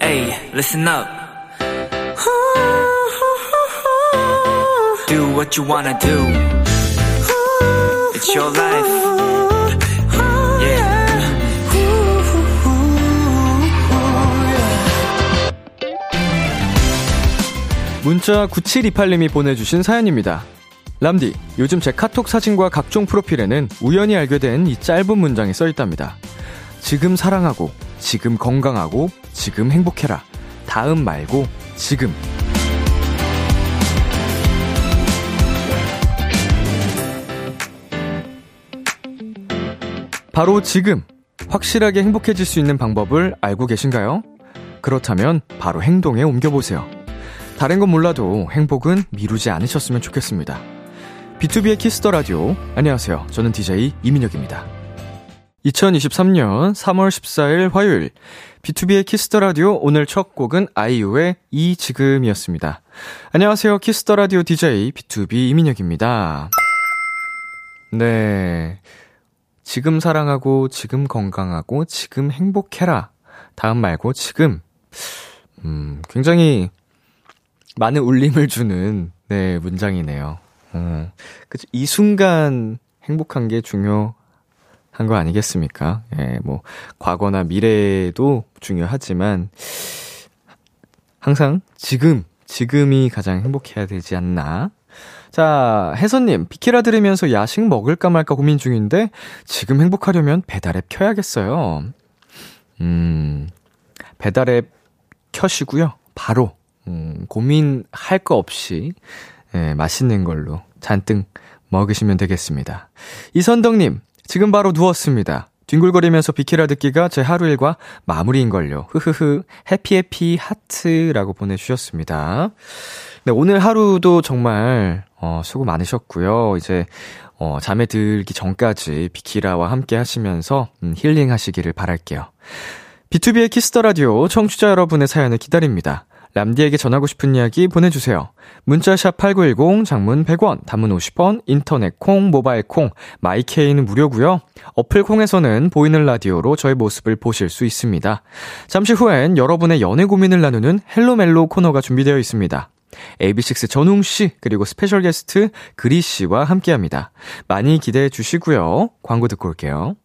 Hey, listen up. Do what you wanna do. It's your life. 문자 9728님이 보내주신 사연입니다. 람디, 요즘 제 카톡 사진과 각종 프로필에는 우연히 알게 된 이 짧은 문장이 써 있답니다. 지금 사랑하고, 지금 건강하고, 지금 행복해라. 다음 말고, 지금. 바로 지금, 확실하게 행복해질 수 있는 방법을 알고 계신가요? 그렇다면 바로 행동에 옮겨보세요. 다른 건 몰라도 행복은 미루지 않으셨으면 좋겠습니다. B2B의 키스터 라디오. 안녕하세요. 저는 DJ 이민혁입니다. 2023년 3월 14일 화요일 B2B의 키스터 라디오 오늘 첫 곡은 아이유의 이 지금이었습니다. 안녕하세요. 키스터 라디오 DJ B2B 이민혁입니다. 네. 지금 사랑하고 지금 건강하고 지금 행복해라. 다음 말고 지금 음, 굉장히 많은 울림을 주는 네, 문장이네요. 어, 그치. 이 순간 행복한 게 중요 한 거 아니겠습니까? 예, 뭐, 과거나 미래도 중요하지만, 항상 지금, 지금이 가장 행복해야 되지 않나? 자, 혜선님, 비키라 들으면서 야식 먹을까 말까 고민 중인데, 지금 행복하려면 배달앱 켜야겠어요. 음, 배달앱 켜시고요. 바로, 음, 고민할 거 없이, 예, 맛있는 걸로 잔뜩 먹으시면 되겠습니다. 이선덕님, 지금 바로 누웠습니다. 뒹굴거리면서 비키라 듣기가 제 하루 일과 마무리인걸요. 흐흐흐, 해피해피 하트라고 보내주셨습니다. 네, 오늘 하루도 정말, 어, 수고 많으셨고요. 이제, 어, 잠에 들기 전까지 비키라와 함께 하시면서, 음, 힐링 하시기를 바랄게요. B2B의 키스터 라디오 청취자 여러분의 사연을 기다립니다. 람디에게 전하고 싶은 이야기 보내주세요. 문자 샵 8910, 장문 100원, 단문 50원, 인터넷 콩, 모바일 콩, My K는 무료고요 어플 콩에서는 보이는 라디오로 저의 모습을 보실 수 있습니다. 잠시 후엔 여러분의 연애 고민을 나누는 헬로멜로 코너가 준비되어 있습니다. AB6IX 전웅씨, 그리고 스페셜 게스트 그리씨와 함께 합니다. 많이 기대해 주시고요. 광고 듣고 올게요.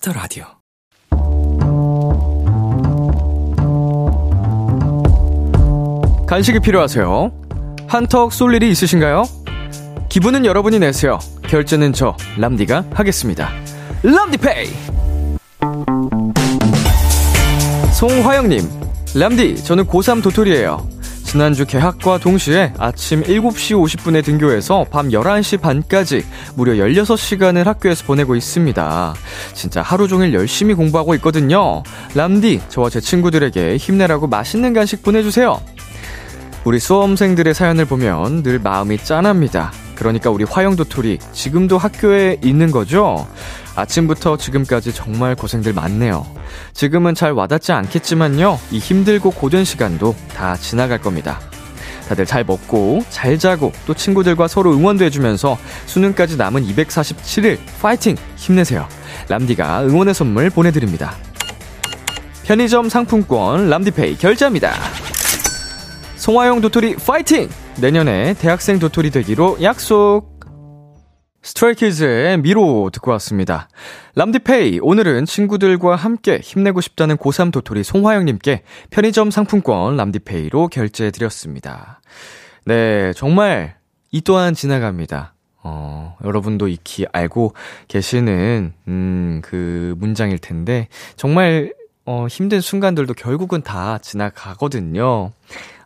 Kiss the Radio. 간식이 필요하세요? 한턱 쏠 일이 있으신가요? 기분은 여러분이 내세요. 결제는 저 람디가 하겠습니다. 람디페이. 송화영님, 람디, 저는 고3 도토리예요. 지난주 개학과 동시에 아침 7시 50분에 등교해서 밤 11시 반까지 무려 16시간을 학교에서 보내고 있습니다. 진짜 하루 종일 열심히 공부하고 있거든요. 람디, 저와 제 친구들에게 힘내라고 맛있는 간식 보내주세요. 우리 수험생들의 사연을 보면 늘 마음이 짠합니다. 그러니까 우리 화영 도토리 지금도 학교에 있는 거죠? 아침부터 지금까지 정말 고생들 많네요. 지금은 잘 와닿지 않겠지만요. 이 힘들고 고된 시간도 다 지나갈 겁니다. 다들 잘 먹고 잘 자고 또 친구들과 서로 응원도 해주면서 수능까지 남은 247일 파이팅 힘내세요. 람디가 응원의 선물 보내드립니다. 편의점 상품권 람디페이 결제합니다. 송화영 도토리 파이팅! 내년에 대학생 도토리 되기로 약속! 스트레이키즈의 미로 듣고 왔습니다. 람디페이, 오늘은 친구들과 함께 힘내고 싶다는 고3 도토리 송화영님께 편의점 상품권 람디페이로 결제해드렸습니다. 네, 정말 이 또한 지나갑니다. 어, 여러분도 익히 알고 계시는, 음, 그 문장일 텐데, 정말, 어, 힘든 순간들도 결국은 다 지나가거든요.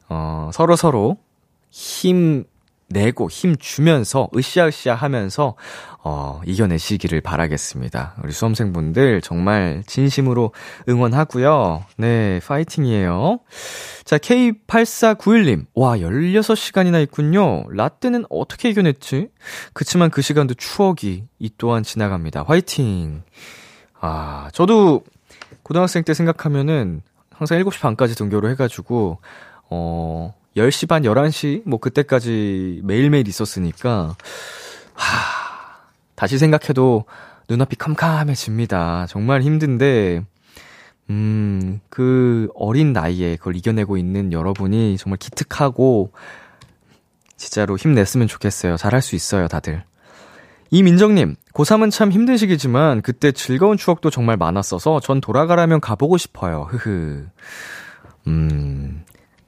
어, 서로서로 힘 내고 힘 주면서 으쌰으쌰 하면서 어, 이겨내시기를 바라겠습니다. 우리 수험생분들 정말 진심으로 응원하고요. 네, 파이팅이에요. 자, K8491 님. 와, 16시간이나 있군요. 라떼는 어떻게 이겨냈지? 그치만 그 시간도 추억이 이 또한 지나갑니다. 화이팅! 아, 저도 고등학생 때 생각하면은 항상 7시 반까지 등교를 해 가지고, 어, 10시 반, 11시, 뭐 그때까지 매일매일 있었으니까, 하, 다시 생각해도 눈앞이 캄캄해집니다. 정말 힘든데, 음, 그 어린 나이에 그걸 이겨내고 있는 여러분이 정말 기특하고, 진짜로 힘냈으면 좋겠어요. 잘할 수 있어요, 다들. 이민정님, 고3은 참 힘든 시기지만 그때 즐거운 추억도 정말 많았어서 전 돌아가라면 가보고 싶어요. 흐흐. 음,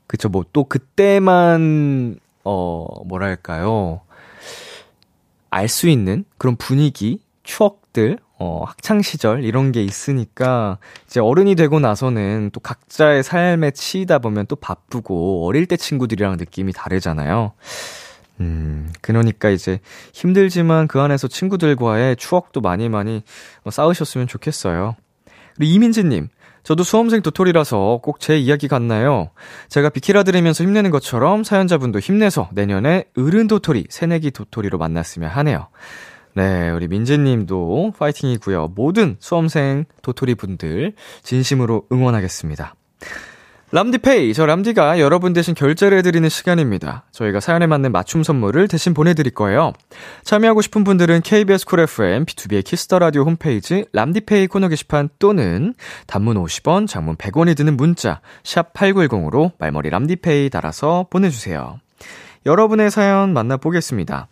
그쵸, 뭐, 또 그때만, 어, 뭐랄까요. 알 수 있는 그런 분위기, 추억들, 어, 학창시절, 이런 게 있으니까, 이제 어른이 되고 나서는 또 각자의 삶에 치이다 보면 또 바쁘고, 어릴 때 친구들이랑 느낌이 다르잖아요. 음, 그러니까 이제 힘들지만 그 안에서 친구들과의 추억도 많이 많이 어, 쌓으셨으면 좋겠어요. 그리고 이민지님, 저도 수험생 도토리라서 꼭 제 이야기 같나요? 제가 비키라 들으면서 힘내는 것처럼 사연자분도 힘내서 내년에 어른 도토리, 새내기 도토리로 만났으면 하네요. 네, 우리 민재님도 파이팅이고요. 모든 수험생 도토리 분들 진심으로 응원하겠습니다. 람디페이, 저 람디가 여러분 대신 결제를 해드리는 시간입니다. 저희가 사연에 맞는 맞춤 선물을 대신 보내드릴 거예요. 참여하고 싶은 분들은 KBS 쿨 FM, B2B의 키스터 라디오 홈페이지 람디페이 코너 게시판 또는 단문 50원, 장문 100원이 드는 문자 샵 #8910으로 말머리 람디페이 달아서 보내주세요. 여러분의 사연 만나보겠습니다.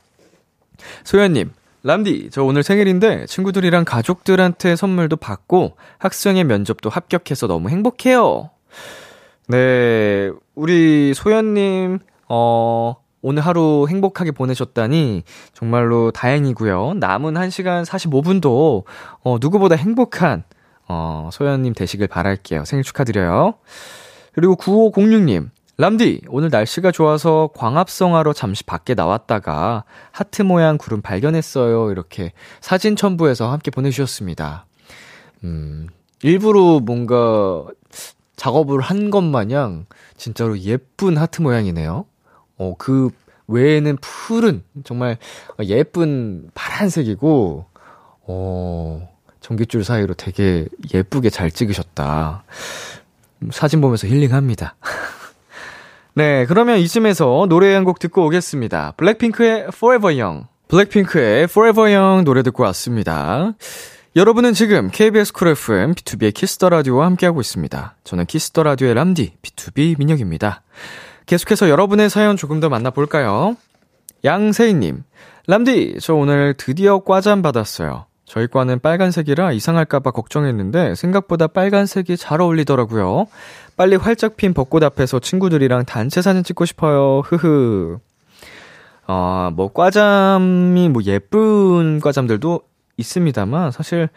소연님, 람디, 저 오늘 생일인데 친구들이랑 가족들한테 선물도 받고 학생의 면접도 합격해서 너무 행복해요. 네, 우리 소연님, 어, 오늘 하루 행복하게 보내셨다니 정말로 다행이고요. 남은 1시간 45분도 어, 누구보다 행복한 어, 소연님 되시길 바랄게요. 생일 축하드려요. 그리고 9506님, 람디, 오늘 날씨가 좋아서 광합성하러 잠시 밖에 나왔다가 하트 모양 구름 발견했어요. 이렇게 사진 첨부해서 함께 보내주셨습니다. 음, 일부러 뭔가 작업을 한 것 마냥 진짜로 예쁜 하트 모양이네요. 어, 그 외에는 푸른, 정말 예쁜 파란색이고, 어, 전깃줄 사이로 되게 예쁘게 잘 찍으셨다. 사진 보면서 힐링합니다. 네, 그러면 이쯤에서 노래 한 곡 듣고 오겠습니다. 블랙핑크의 Forever Young. 블랙핑크의 Forever Young 노래 듣고 왔습니다. 여러분은 지금 KBS 쿨 FM B2B의 키스터 라디오와 함께하고 있습니다. 저는 키스터 라디오의 람디 B2B 민혁입니다. 계속해서 여러분의 사연 조금 더 만나볼까요? 양세희님, 람디, 저 오늘 드디어 과잠 받았어요. 저희 과는 빨간색이라 이상할까봐 걱정했는데 생각보다 빨간색이 잘 어울리더라고요. 빨리 활짝 핀 벚꽃 앞에서 친구들이랑 단체 사진 찍고 싶어요. 흐흐. 아, 뭐, 과잠이 뭐 예쁜 과잠들도 있습니다만 사실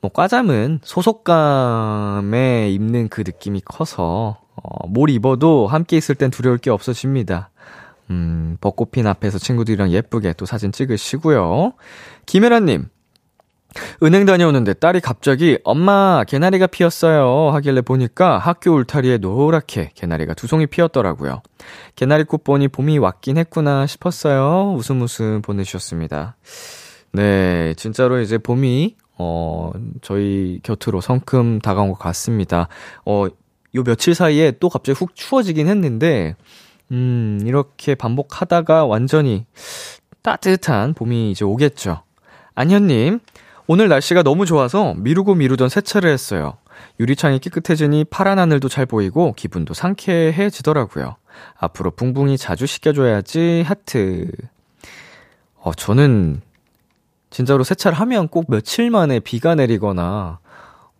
뭐 과잠은 소속감에 입는 그 느낌이 커서 어, 뭘 입어도 함께 있을 땐 두려울 게 없어집니다. 음, 벚꽃 핀 앞에서 친구들이랑 예쁘게 또 사진 찍으시고요. 김혜라님, 은행 다녀오는데 딸이 갑자기 엄마 개나리가 피었어요 하길래 보니까 학교 울타리에 노랗게 개나리가 두 송이 피었더라고요. 개나리꽃 보니 봄이 왔긴 했구나 싶었어요. 웃음 웃음 보내주셨습니다. 네, 진짜로 이제 봄이, 어, 저희 곁으로 성큼 다가온 것 같습니다. 어, 요 며칠 사이에 또 갑자기 훅 추워지긴 했는데, 음, 이렇게 반복하다가 완전히 따뜻한 봄이 이제 오겠죠. 안현님, 오늘 날씨가 너무 좋아서 미루고 미루던 세차를 했어요. 유리창이 깨끗해지니 파란 하늘도 잘 보이고 기분도 상쾌해지더라고요. 앞으로 붕붕이 자주 시켜줘야지 하트. 어, 저는 진짜로 세차를 하면 꼭 며칠 만에 비가 내리거나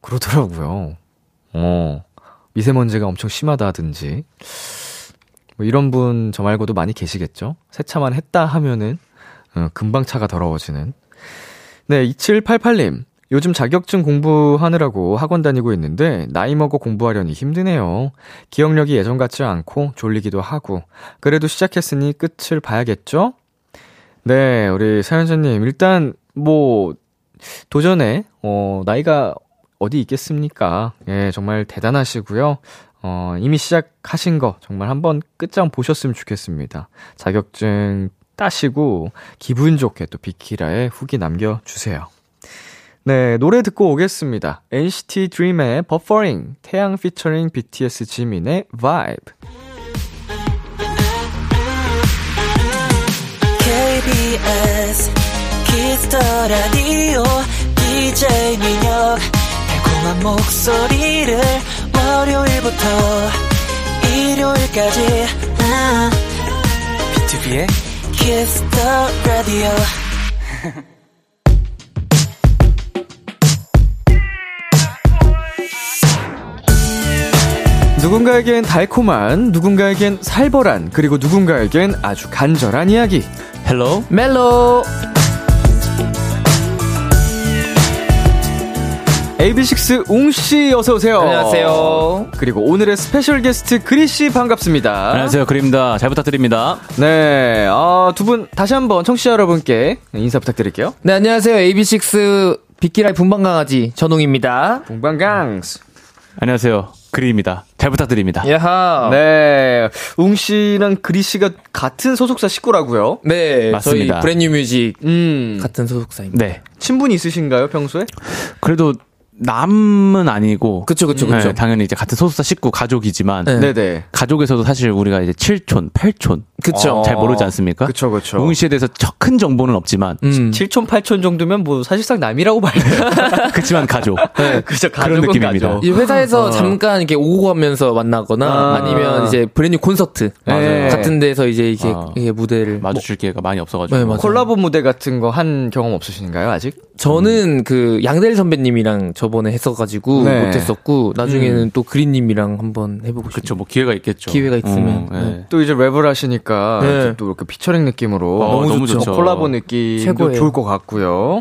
그러더라고요. 어, 미세먼지가 엄청 심하다든지. 뭐 이런 분 저 말고도 많이 계시겠죠? 세차만 했다 하면은, 어, 금방 차가 더러워지는. 네, 2788님. 요즘 자격증 공부하느라고 학원 다니고 있는데 나이 먹어 공부하려니 힘드네요. 기억력이 예전 같지 않고 졸리기도 하고 그래도 시작했으니 끝을 봐야겠죠? 네, 우리 사연자님 일단 뭐 도전에 어 나이가 어디 있겠습니까? 예, 정말 대단하시고요. 어, 이미 시작하신 거 정말 한번 끝장 보셨으면 좋겠습니다. 자격증 따시고 기분 좋게 또 비키라에 후기 남겨주세요. 네, 노래 듣고 오겠습니다. NCT DREAM의 Buffering, 태양 피처링 BTS 지민의 Vibe. KBS Kiss the Radio DJ 민혁 달콤한 목소리를 월요일부터 일요일까지. 비투비의 Kiss the Radio. 누군가에겐 달콤한, 누군가에겐 살벌한, 그리고 누군가에겐 아주 간절한 이야기. Hello 멜로 AB6IX 웅씨 어서오세요. 안녕하세요. 그리고 오늘의 special 게스트 그리씨 반갑습니다. 안녕하세요 그리입니다 잘 부탁드립니다 네, 아, 두 분 다시 한번 청취자 여러분께 인사 부탁드릴게요. 네 안녕하세요 AB6IX 비키라의 붕방강아지 전웅입니다 붕방강쥐. 안녕하세요 그리입니다 잘 부탁드립니다 야하 네, 웅 씨랑 그리 씨가 같은 소속사 식구라고요. 네 맞습니다. 저희 Brand New Music 음, 같은 소속사입니다 네 친분 있으신가요, 평소에? 그래도 남은 아니고 그쵸 그쵸 네, 그쵸 당연히 이제 같은 소속사 식구 가족이지만 네. 네네. 가족에서도 사실 우리가 이제 7촌, 8촌 그쵸 잘 모르지 않습니까? 그쵸, 그쵸. 웅 씨에 대해서 저- 큰 정보는 없지만 음. 7촌, 8촌 정도면 뭐 사실상 남이라고 봐야 돼요. 그렇지만 가족 그죠, 그런 느낌입니다. 이 회사에서 잠깐 이렇게 오고 가면서 만나거나 아. 아. 니면 이제 Brand New 콘서트 맞아요. 같은 데서 이제 이게, 아. 이게 무대를 마주칠 기회가 많이 없어가지고 네, 맞아요. 콜라보 무대 같은 거 한 경험 없으신가요, 아직? 저는 그 양다일 선배님이랑 저 번에 했어가지고 네. 못했었고 나중에는 또 그리님이랑 한번 해보고 싶어요. 그쵸 뭐 기회가 있겠죠 기회가 있으면. 음, 네. 또 이제 랩을 하시니까 네. 또 이렇게 피처링 느낌으로 어, 너무 좋죠. 콜라보 느낌도 최고예요. 좋을 것 같고요.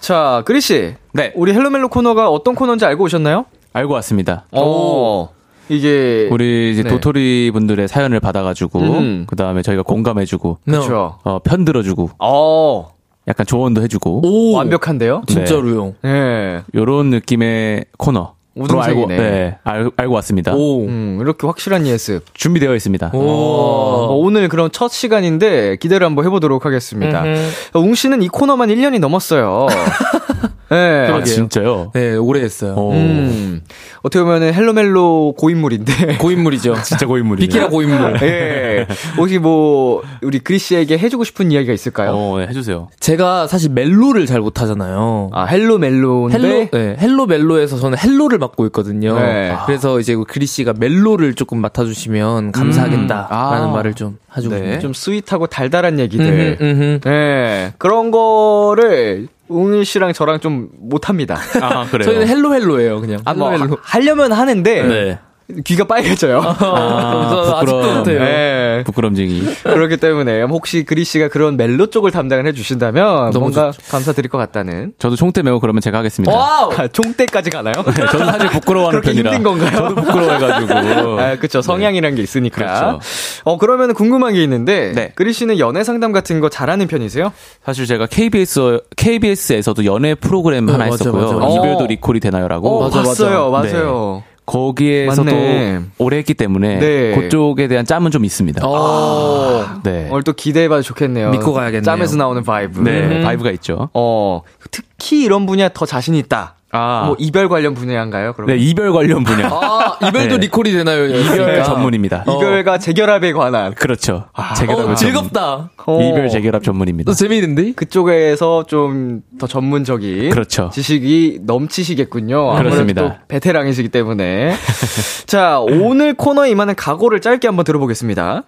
자, 그리 씨. 네. 우리 헬로멜로 코너가 어떤 코너인지 알고 오셨나요? 알고 왔습니다 어. 이게 우리 이제 네. 도토리 분들의 사연을 받아가지고 음. 그 다음에 저희가 공감해주고 네. 그렇죠. 어, 편 들어주고 어. 약간 조언도 해주고 오 완벽한데요? 진짜로요. 예. 요런 느낌의 코너 우등생이네. 알고, 네, 알, 알고 왔습니다. 오. 음, 이렇게 확실한 예습. 준비되어 있습니다. 오. 어, 오늘 그럼 첫 시간인데 기대를 한번 해보도록 하겠습니다. 음흠. 웅 씨는 이 코너만 1년이 넘었어요. 네. 아, 진짜요? 네 오래 했어요. 오, 음. 어떻게 보면 Hello멜로 고인물인데. 고인물이죠. 진짜 고인물이네. 비키라 고인물. 예. 혹시 뭐, 우리 그리 씨에게 해주고 싶은 이야기가 있을까요? 어, 네, 해주세요. 제가 사실 멜로를 잘 못하잖아요. 아, Hello멜로인데. Hello, 네, Hello 멜로에서 저는 hello를 맡고 있거든요. 네. 그래서 이제 그리 씨가 멜로를 조금 맡아주시면 감사하겠다라는 아. 말을 좀 해주고 네. 싶네요. 좀 sweet하고 달달한 얘기들. 음흠, 음흠. 네. 그런 거를 웅이 씨랑 저랑 좀 못합니다. 아, 그래요? 저희는 hello hello예요, 그냥. 아, 뭐, hello hello. 하- 하려면 하는데. 네. 귀가 빨개져요. 저 아, 아직도 부끄러움. 못해요. 네. 부끄럼쟁이. 그렇기 때문에 혹시 그리 씨가 그런 멜로 쪽을 담당을 해주신다면 뭔가 감사드릴 것 같다는. 저도 총대 메고 그러면 제가 하겠습니다. wow! 아, 총대까지 가나요? 네, 저는 사실 부끄러워하는 편이라. 힘든 건가요? 저도 부끄러워해가지고. 아, 그쵸. 성향이란 게 있으니까. 그렇죠. 어, 그러면 궁금한 게 있는데. 네. 그리 씨는 연애 상담 같은 거 잘하는 편이세요? 사실 제가 KBS, KBS에서도 연애 프로그램 하나 네, 맞아, 했었고요. 맞아. 이별도 어. 리콜이 되나요라고. 맞아, 봤어요. 맞아. 맞아요. 거기에서도 맞네. 오래 했기 때문에 네. 그쪽에 대한 짬은 좀 있습니다. 어. 네. 오늘 또 기대해봐도 좋겠네요. 믿고 가야겠네요. 짬에서 나오는 vibe. 네, vibe가 있죠. 어, 특히 이런 분야 더 자신 있다. 아, 뭐 이별 관련 분야인가요? 그럼? 네, 이별 관련 분야. 아, 이별도 네. 리콜이 되나요? 이별 전문입니다. 이별과 재결합에 관한 그렇죠. 아, 재결합 어, 즐겁다. 어, 이별 재결합 전문입니다. 더 재미있는데? 그쪽에서 좀 더 전문적인 그렇죠. 지식이 넘치시겠군요. 그렇습니다. 또 베테랑이시기 때문에. 자, 오늘 코너에 임하는 각오를 짧게 한번 들어보겠습니다.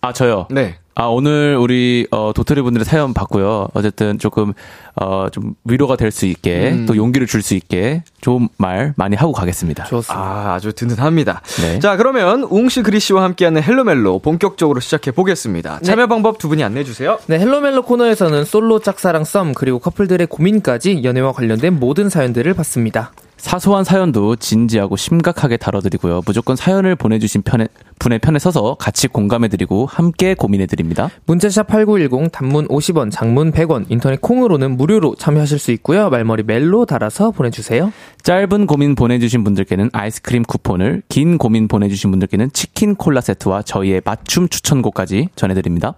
아, 저요. 네. 아, 오늘 우리, 어, 도토리 분들의 사연 받고요. 어쨌든 조금, 어, 좀 위로가 될 수 있게, 음. 또 용기를 줄 수 있게 좋은 말 많이 하고 가겠습니다. 좋습니다. 아, 아주 든든합니다. 네. 자, 그러면 웅씨 그리씨와 함께하는 Hello멜로 본격적으로 시작해 보겠습니다. 참여 방법 두 분이 안내해 주세요. 네, Hello멜로 코너에서는 솔로 짝사랑 썸 그리고 커플들의 고민까지 연애와 관련된 모든 사연들을 받습니다. 사소한 사연도 진지하고 심각하게 다뤄드리고요. 무조건 사연을 보내주신 편에, 분의 편에 서서 같이 공감해드리고 함께 고민해드립니다. 문자샵 8910 단문 50원, 장문 100원, 인터넷 콩으로는 무료로 참여하실 수 있고요. 말머리 멜로 달아서 보내주세요. 짧은 고민 보내주신 분들께는 아이스크림 쿠폰을, 긴 고민 보내주신 분들께는 치킨 콜라 세트와 저희의 맞춤 추천곡까지 전해드립니다.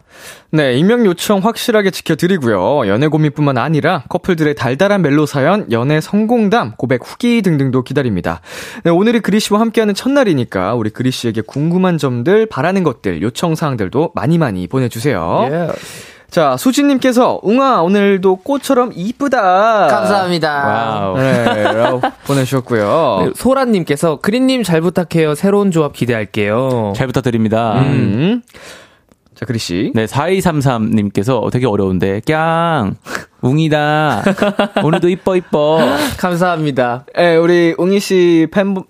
네, 익명 요청 확실하게 지켜드리고요. 연애 고민뿐만 아니라 커플들의 달달한 멜로 사연, 연애 성공담, 고백 후기 등등도 기다립니다. 네, 오늘이 그리씨와 함께하는 첫날이니까 우리 그리씨에게 궁금한 점들, 바라는 것들, 요청 사항들도 많이 많이 보내주세요. 예. 자, 수진님께서 웅아 오늘도 꽃처럼 이쁘다. 감사합니다. Wow. 네, 보내주셨고요. 네, 소라님께서 그리님 잘 부탁해요. 새로운 조합 기대할게요. 잘 부탁드립니다. 음. 자, 그리씨. 네, 4233님께서 되게 어려운데, 깡, 웅이다. 오늘도 이뻐, 이뻐. 감사합니다. 예, 우리 웅이 씨 팬덤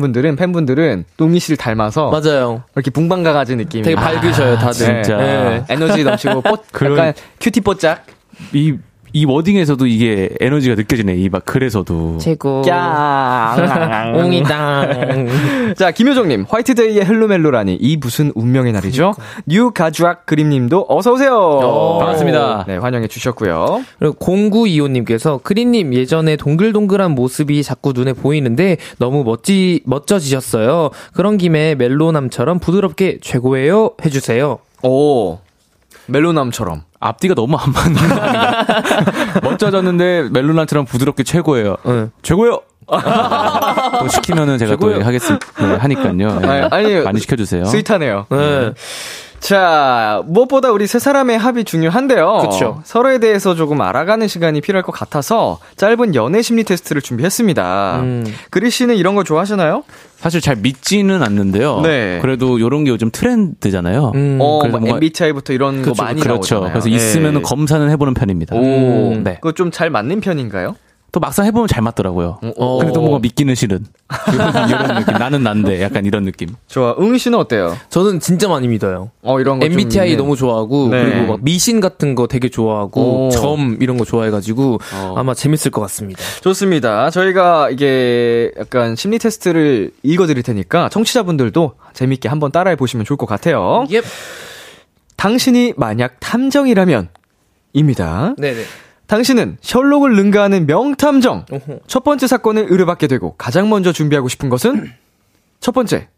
분들은 팬분들은 웅이 씨를 닮아서 맞아요. 이렇게 붕방강아지 느낌이 되게 밝으셔요, 다들. 진짜. 네, 에너지 넘치고 뽀, 그런- 약간 cutie 뽀짝. 이, 이 wording에서도 이게 에너지가 느껴지네. 이 막 글에서도. 최고. 야. 웅이다. 자, 김효정님, 화이트데이의 Hello멜로라니, 이 무슨 운명의 날이죠? new 가족 그리님도 어서오세요. 반갑습니다. 네, 환영해 주셨고요. 그리고 0925님께서 크리님 예전에 동글동글한 모습이 자꾸 눈에 보이는데 너무 멋지, 멋져지셨어요. 그런 김에 멜로남처럼 부드럽게 최고예요 해주세요. 오, 멜로남처럼. 앞뒤가 너무 안 맞는 거 아닌가? 멋져졌는데 멜로나처럼 부드럽게 최고예요. 응. 최고요! 또 시키면은 제가 또 최고요. 하겠습니다. 네, 하니까요. 네. 아니, 아니, 많이 시켜주세요. 스윗하네요. 네. 자, 무엇보다 우리 세 사람의 합이 중요한데요. 그쵸. 서로에 대해서 조금 알아가는 시간이 필요할 것 같아서 짧은 연애 심리 테스트를 준비했습니다. 음. 그리 씨는 이런 거 좋아하시나요? 사실 잘 믿지는 않는데요. 네. 그래도 이런 게 요즘 트렌드잖아요. 음. 어, 그래서 뭐 MBTI부터 이런 그렇죠, 거 많이 그렇죠. 나오잖아요. 그래서 예. 있으면 검사는 해보는 편입니다. 오, 음. 네. 그거 좀 잘 맞는 편인가요? 또 막상 해보면 잘 맞더라고요. 어. 근데 또 뭔가 믿기는 싫은. 이런, 이런 느낌. 나는 난데. 약간 이런 느낌. 좋아. 응 씨는 어때요? 저는 진짜 많이 믿어요. 어, 이런 거. 좀 MBTI 있는. 너무 좋아하고 네. 그리고 막 미신 같은 거 되게 좋아하고 오. 점 이런 거 좋아해가지고 어. 아마 재밌을 것 같습니다. 좋습니다. 저희가 이게 약간 심리 테스트를 읽어드릴 테니까 청취자분들도 재밌게 한번 따라해 보시면 좋을 것 같아요. 예. 당신이 만약 탐정이라면 입니다. 네네. 당신은 셜록을 능가하는 명탐정. 오호. 첫 번째 사건을 의뢰받게 되고 가장 먼저 준비하고 싶은 것은 첫 번째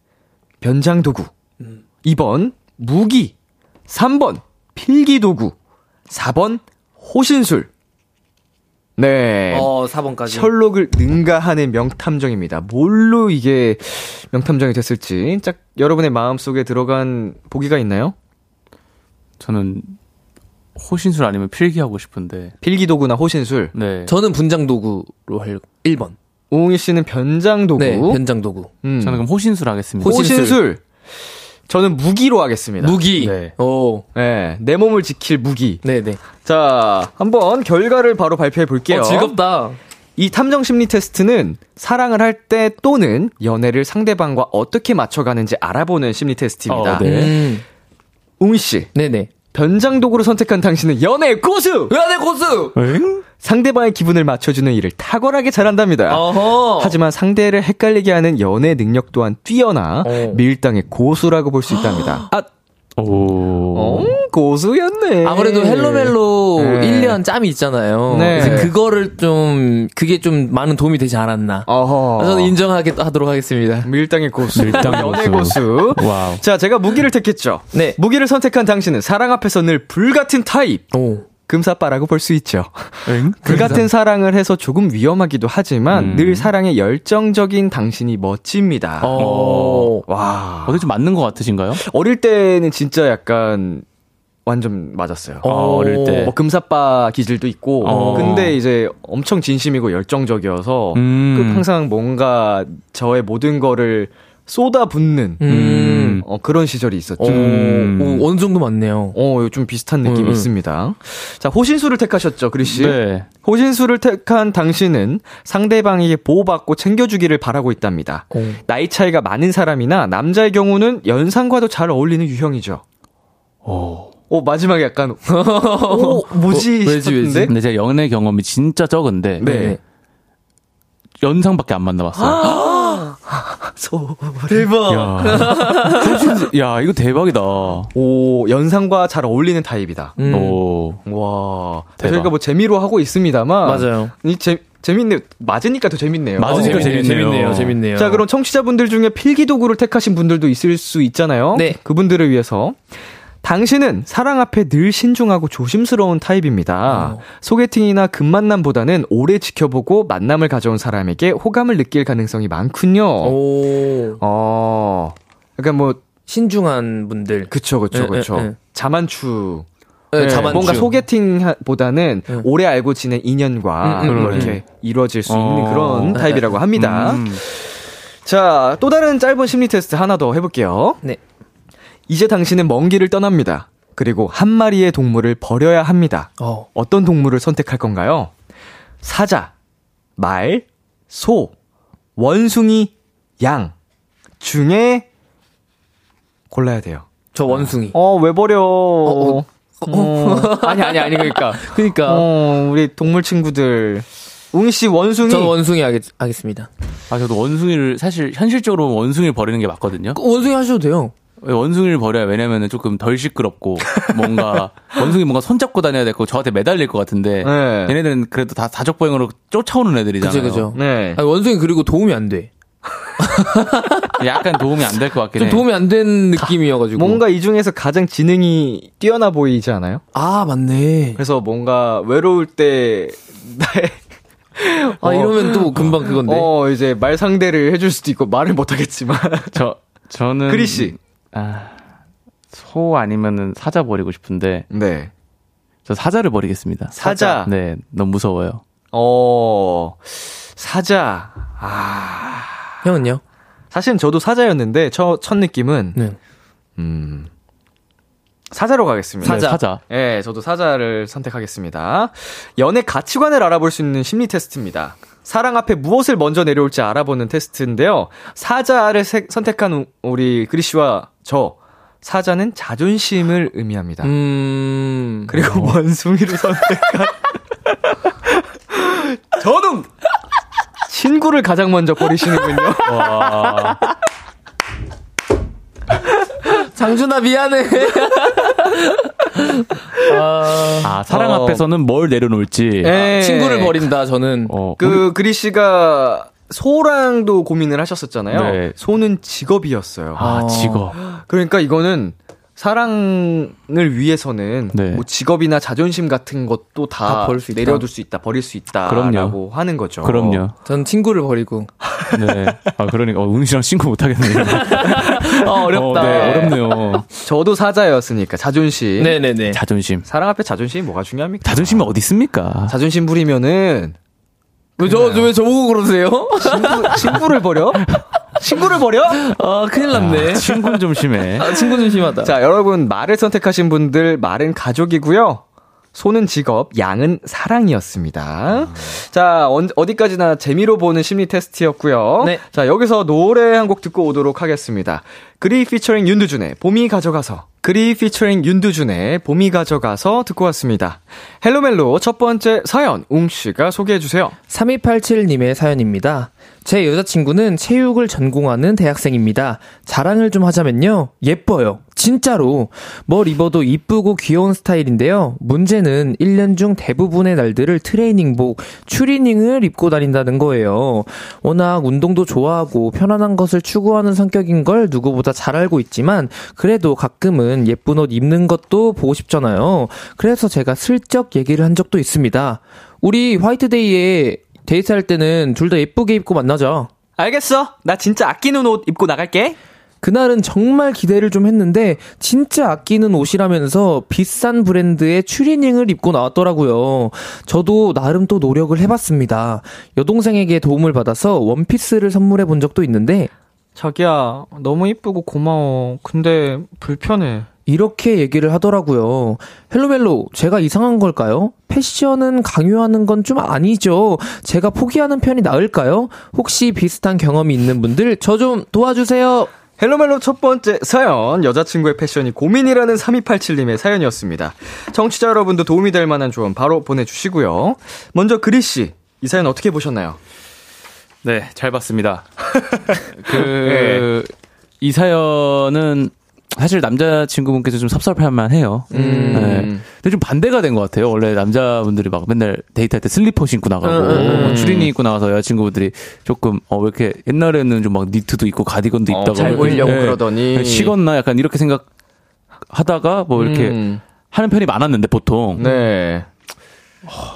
변장 도구. 2번 무기. 3번 필기 도구. 4번 호신술. 네. 어 4번까지. 셜록을 능가하는 명탐정입니다. 뭘로 이게 명탐정이 됐을지 짝 여러분의 마음속에 들어간 보기가 있나요? 저는 호신술 아니면 필기 하고 싶은데. 필기 도구나 호신술. 네. 저는 분장 도구로 할 1번. 우웅이 씨는 변장 도구. 네, 변장 도구. 음. 저는 그럼 호신술 하겠습니다. 호신- 호신술. 저는 무기로 하겠습니다. 무기. 네. 오. 네, 내 몸을 지킬 무기. 네네. 자, 한번 결과를 바로 발표해 볼게요. 어, 즐겁다. 이 탐정 심리 테스트는 사랑을 할 때 또는 연애를 상대방과 어떻게 맞춰가는지 알아보는 심리 테스트입니다. 어, 네. 음. 웅이 씨, 네네. 변장 도구로 선택한 당신은 연애 고수! 연애 고수! 엥? 상대방의 기분을 맞춰주는 일을 탁월하게 잘한답니다. 어허. 하지만 상대를 헷갈리게 하는 연애 능력 또한 뛰어나 어. 밀당의 고수라고 볼 수 있답니다. 아, 오. 어, 고수였네. 아무래도 Hello멜로 네. 1년 짬이 있잖아요. 네. 그래서 그거를 좀, 그게 좀 많은 도움이 되지 않았나. 어허. 저는 인정하게 하도록 하겠습니다. 밀당의 고수. 밀당의 연애 고수. 고수. Wow. 자, 제가 무기를 택했죠. 네. 무기를 선택한 당신은 사랑 앞에서 늘 불같은 타입. 오. 금사빠라고 볼 수 있죠. 엥? 불같은 사랑을 해서 조금 위험하기도 하지만 음. 늘 사랑에 열정적인 당신이 멋집니다. 어. 와. 어디 좀 맞는 것 같으신가요? 어릴 때는 진짜 약간 완전 맞았어요. 아, 어릴 때. 뭐 금사빠 기질도 있고 어. 근데 이제 엄청 진심이고 열정적이어서 음. 그 항상 뭔가 저의 모든 거를 쏟아붓는 음. 음. 어, 그런 시절이 있었죠. 오, 음. 오, 어느 정도 많네요. 어, 좀 비슷한 느낌이 음, 음. 있습니다. 자, 호신수를 택하셨죠, 그리 씨? 네. 호신수를 택한 당신은 상대방에게 보호받고 챙겨주기를 바라고 있답니다. 오. 나이 차이가 많은 사람이나 남자의 경우는 연상과도 잘 어울리는 유형이죠. 오. 오, 마지막에 약간, 오, 뭐지? 어, 왜지, 싶었는데? 왜지? 근데 제가 연애 경험이 진짜 적은데 네. 연상밖에 안 만나봤어요. 소, 대박. 야, 야 이거 대박이다. 오, 연상과 잘 어울리는 타입이다. 음, 오. 와. 대박. 저희가 뭐 재미로 하고 있습니다만. 맞아요. 이 재, 재밌네. 맞으니까 더 재밌네요. 맞으니까 어, 재밌네요. 재밌네요. 재밌네요. 자, 그럼 청취자분들 중에 필기도구를 택하신 분들도 있을 수 있잖아요. 네. 그분들을 위해서. 당신은 사랑 앞에 늘 신중하고 조심스러운 타입입니다. 어. 소개팅이나 급만남보다는 오래 지켜보고 만남을 가져온 사람에게 호감을 느낄 가능성이 많군요. 오, 어. 그러니까 뭐 신중한 분들. 그쵸 그쵸 예, 그쵸. 예, 예. 자만추. 네, 네. 뭔가 소개팅보다는 음. 오래 알고 지낸 인연과 음, 음, 뭐 음, 이렇게 이루어질 수 있는 어. 그런 타입이라고 합니다. 음. 자, 또 다른 짧은 심리 테스트 하나 더 해볼게요. 네. 이제 당신은 먼 길을 떠납니다. 그리고 한 마리의 동물을 버려야 합니다. 어. 어떤 동물을 선택할 건가요? 사자, 말, 소, 원숭이, 양 중에 골라야 돼요. 저 원숭이. 어, 왜 버려? 어, 어, 아니, 아니, 아니, 그러니까. 그니까. 어, 우리 동물 친구들. 웅이 씨 원숭이. 저는 원숭이 하겠, 하겠습니다. 아 저도 원숭이를 사실 현실적으로 원숭이를 버리는 게 맞거든요. 그 원숭이 하셔도 돼요. 왜 원숭이를 버려야 왜냐면은 조금 덜 시끄럽고 뭔가 원숭이 뭔가 손잡고 다녀야 되고 저한테 매달릴 것 같은데 네. 얘네들은 그래도 다 다적보행으로 쫓아오는 애들이잖아요. 그죠, 그죠. 네. 아니, 원숭이 그리고 도움이 안 돼. 약간 도움이 안 될 것 같긴 좀 해. 도움이 안 되는 느낌이어가지고. 뭔가 이 중에서 가장 지능이 뛰어나 보이지 않아요? 아, 맞네. 그래서 뭔가 외로울 때 나의 아, 어. 이러면 또 금방 그건데. 어 이제 말 상대를 해줄 수도 있고 말을 못 하겠지만 저 저는 그리 씨. 아, 소 아니면은 사자 버리고 싶은데 네 저 사자를 버리겠습니다. 사자. 네, 너무 무서워요. 어 사자 아 형은요? 사실 저도 사자였는데 첫, 첫 느낌은 네. 음 사자로 가겠습니다. 네, 사자. 네, 저도 사자를 선택하겠습니다. 연애 가치관을 알아볼 수 있는 심리 테스트입니다. 사랑 앞에 무엇을 먼저 내려올지 알아보는 테스트인데요. 사자를 세- 선택한 우- 우리 그리 씨와 저 사자는 자존심을 의미합니다. 음. 그리고 원숭이를 선택한 저는 친구를 가장 먼저 버리시는군요. 와. 장준아, 미안해. 아, 아, 사랑 어. 앞에서는 뭘 내려놓을지. 네. 친구를 버린다, 저는. 어, 그 그리 씨가 소랑도 고민을 하셨었잖아요. 네. 소는 직업이었어요. 아, 직업. 그러니까 이거는 사랑을 위해서는 네. 뭐 직업이나 자존심 같은 것도 다, 다 버릴 수 있다. 내려둘 수 있다, 버릴 수 있다라고 그럼요. 하는 거죠. 그럼요. 전 친구를 버리고. 네. 아, 그러니까, 어, 웅 씨랑 친구 못 하겠네요. 아, 어렵다. 어, 네, 어렵네요. 저도 사자였으니까 자존심. 네네네. 자존심. 사랑 앞에 자존심이 뭐가 중요합니까? 자존심이 어디 있습니까? 자존심 부리면은 왜 저, 왜 저보고 그러세요? 친구, 친구를 버려? 친구를 버려? 아, 큰일 났네. 아, 친구는 좀 심해. 아, 친구 좀 심하다. 자, 여러분 말을 선택하신 분들 말은 가족이고요. 소는 직업, 양은 사랑이었습니다. 자, 언- 어디까지나 재미로 보는 심리 테스트였고요. 네. 자, 여기서 노래 한 곡 듣고 오도록 하겠습니다. 그리 피처링 윤두준의 봄이 가져가서. 그리 피처링 윤두준의 봄이 가져가서 듣고 왔습니다. 헬로멜로 첫 번째 사연 웅씨가 소개해 주세요. 3287님의 사연입니다. 제 여자친구는 체육을 전공하는 대학생입니다. 자랑을 좀 하자면요. 예뻐요. 진짜로. 뭘 입어도 이쁘고 귀여운 스타일인데요. 문제는 1년 중 대부분의 날들을 트레이닝복, 추리닝을 입고 다닌다는 거예요. 워낙 운동도 좋아하고 편안한 것을 추구하는 성격인 걸 누구보다 잘 알고 있지만 그래도 가끔은 예쁜 옷 입는 것도 보고 싶잖아요. 그래서 제가 슬쩍 얘기를 한 적도 있습니다. 우리 화이트데이에 데이트할 때는 둘 다 예쁘게 입고 만나자. 알겠어. 나 진짜 아끼는 옷 입고 나갈게. 그날은 정말 기대를 좀 했는데 진짜 아끼는 옷이라면서 비싼 브랜드의 추리닝을 입고 나왔더라고요. 저도 나름 또 노력을 해봤습니다. 여동생에게 도움을 받아서 원피스를 선물해 본 적도 있는데 자기야, 너무 이쁘고 고마워. 근데 불편해. 이렇게 얘기를 하더라고요. 헬로멜로, 제가 이상한 걸까요? 패션은 강요하는 건 좀 아니죠. 제가 포기하는 편이 나을까요? 혹시 비슷한 경험이 있는 분들 저 좀 도와주세요. 헬로멜로 첫 번째 사연, 여자친구의 패션이 고민이라는 3287님의 사연이었습니다. 청취자 여러분도 도움이 될 만한 조언 바로 보내주시고요. 먼저 그리 씨, 이 사연 어떻게 보셨나요? 네, 잘 봤습니다. 그, 이 사연은 사실 남자친구분께서 좀 섭섭할만 해요. 음. 네. 근데 좀 반대가 된 것 같아요. 원래 남자분들이 막 맨날 데이트할 때 슬리퍼 신고 나가고, 음, 음, 음. 추리닝 입고 나가서 여자친구분들이 조금, 어, 왜 이렇게 옛날에는 좀 막 니트도 입고 가디건도 어, 입다가. 잘 보이려고 그러더니. 식었나? 약간 이렇게 생각 하다가 뭐 이렇게 음, 하는 편이 많았는데 보통. 네.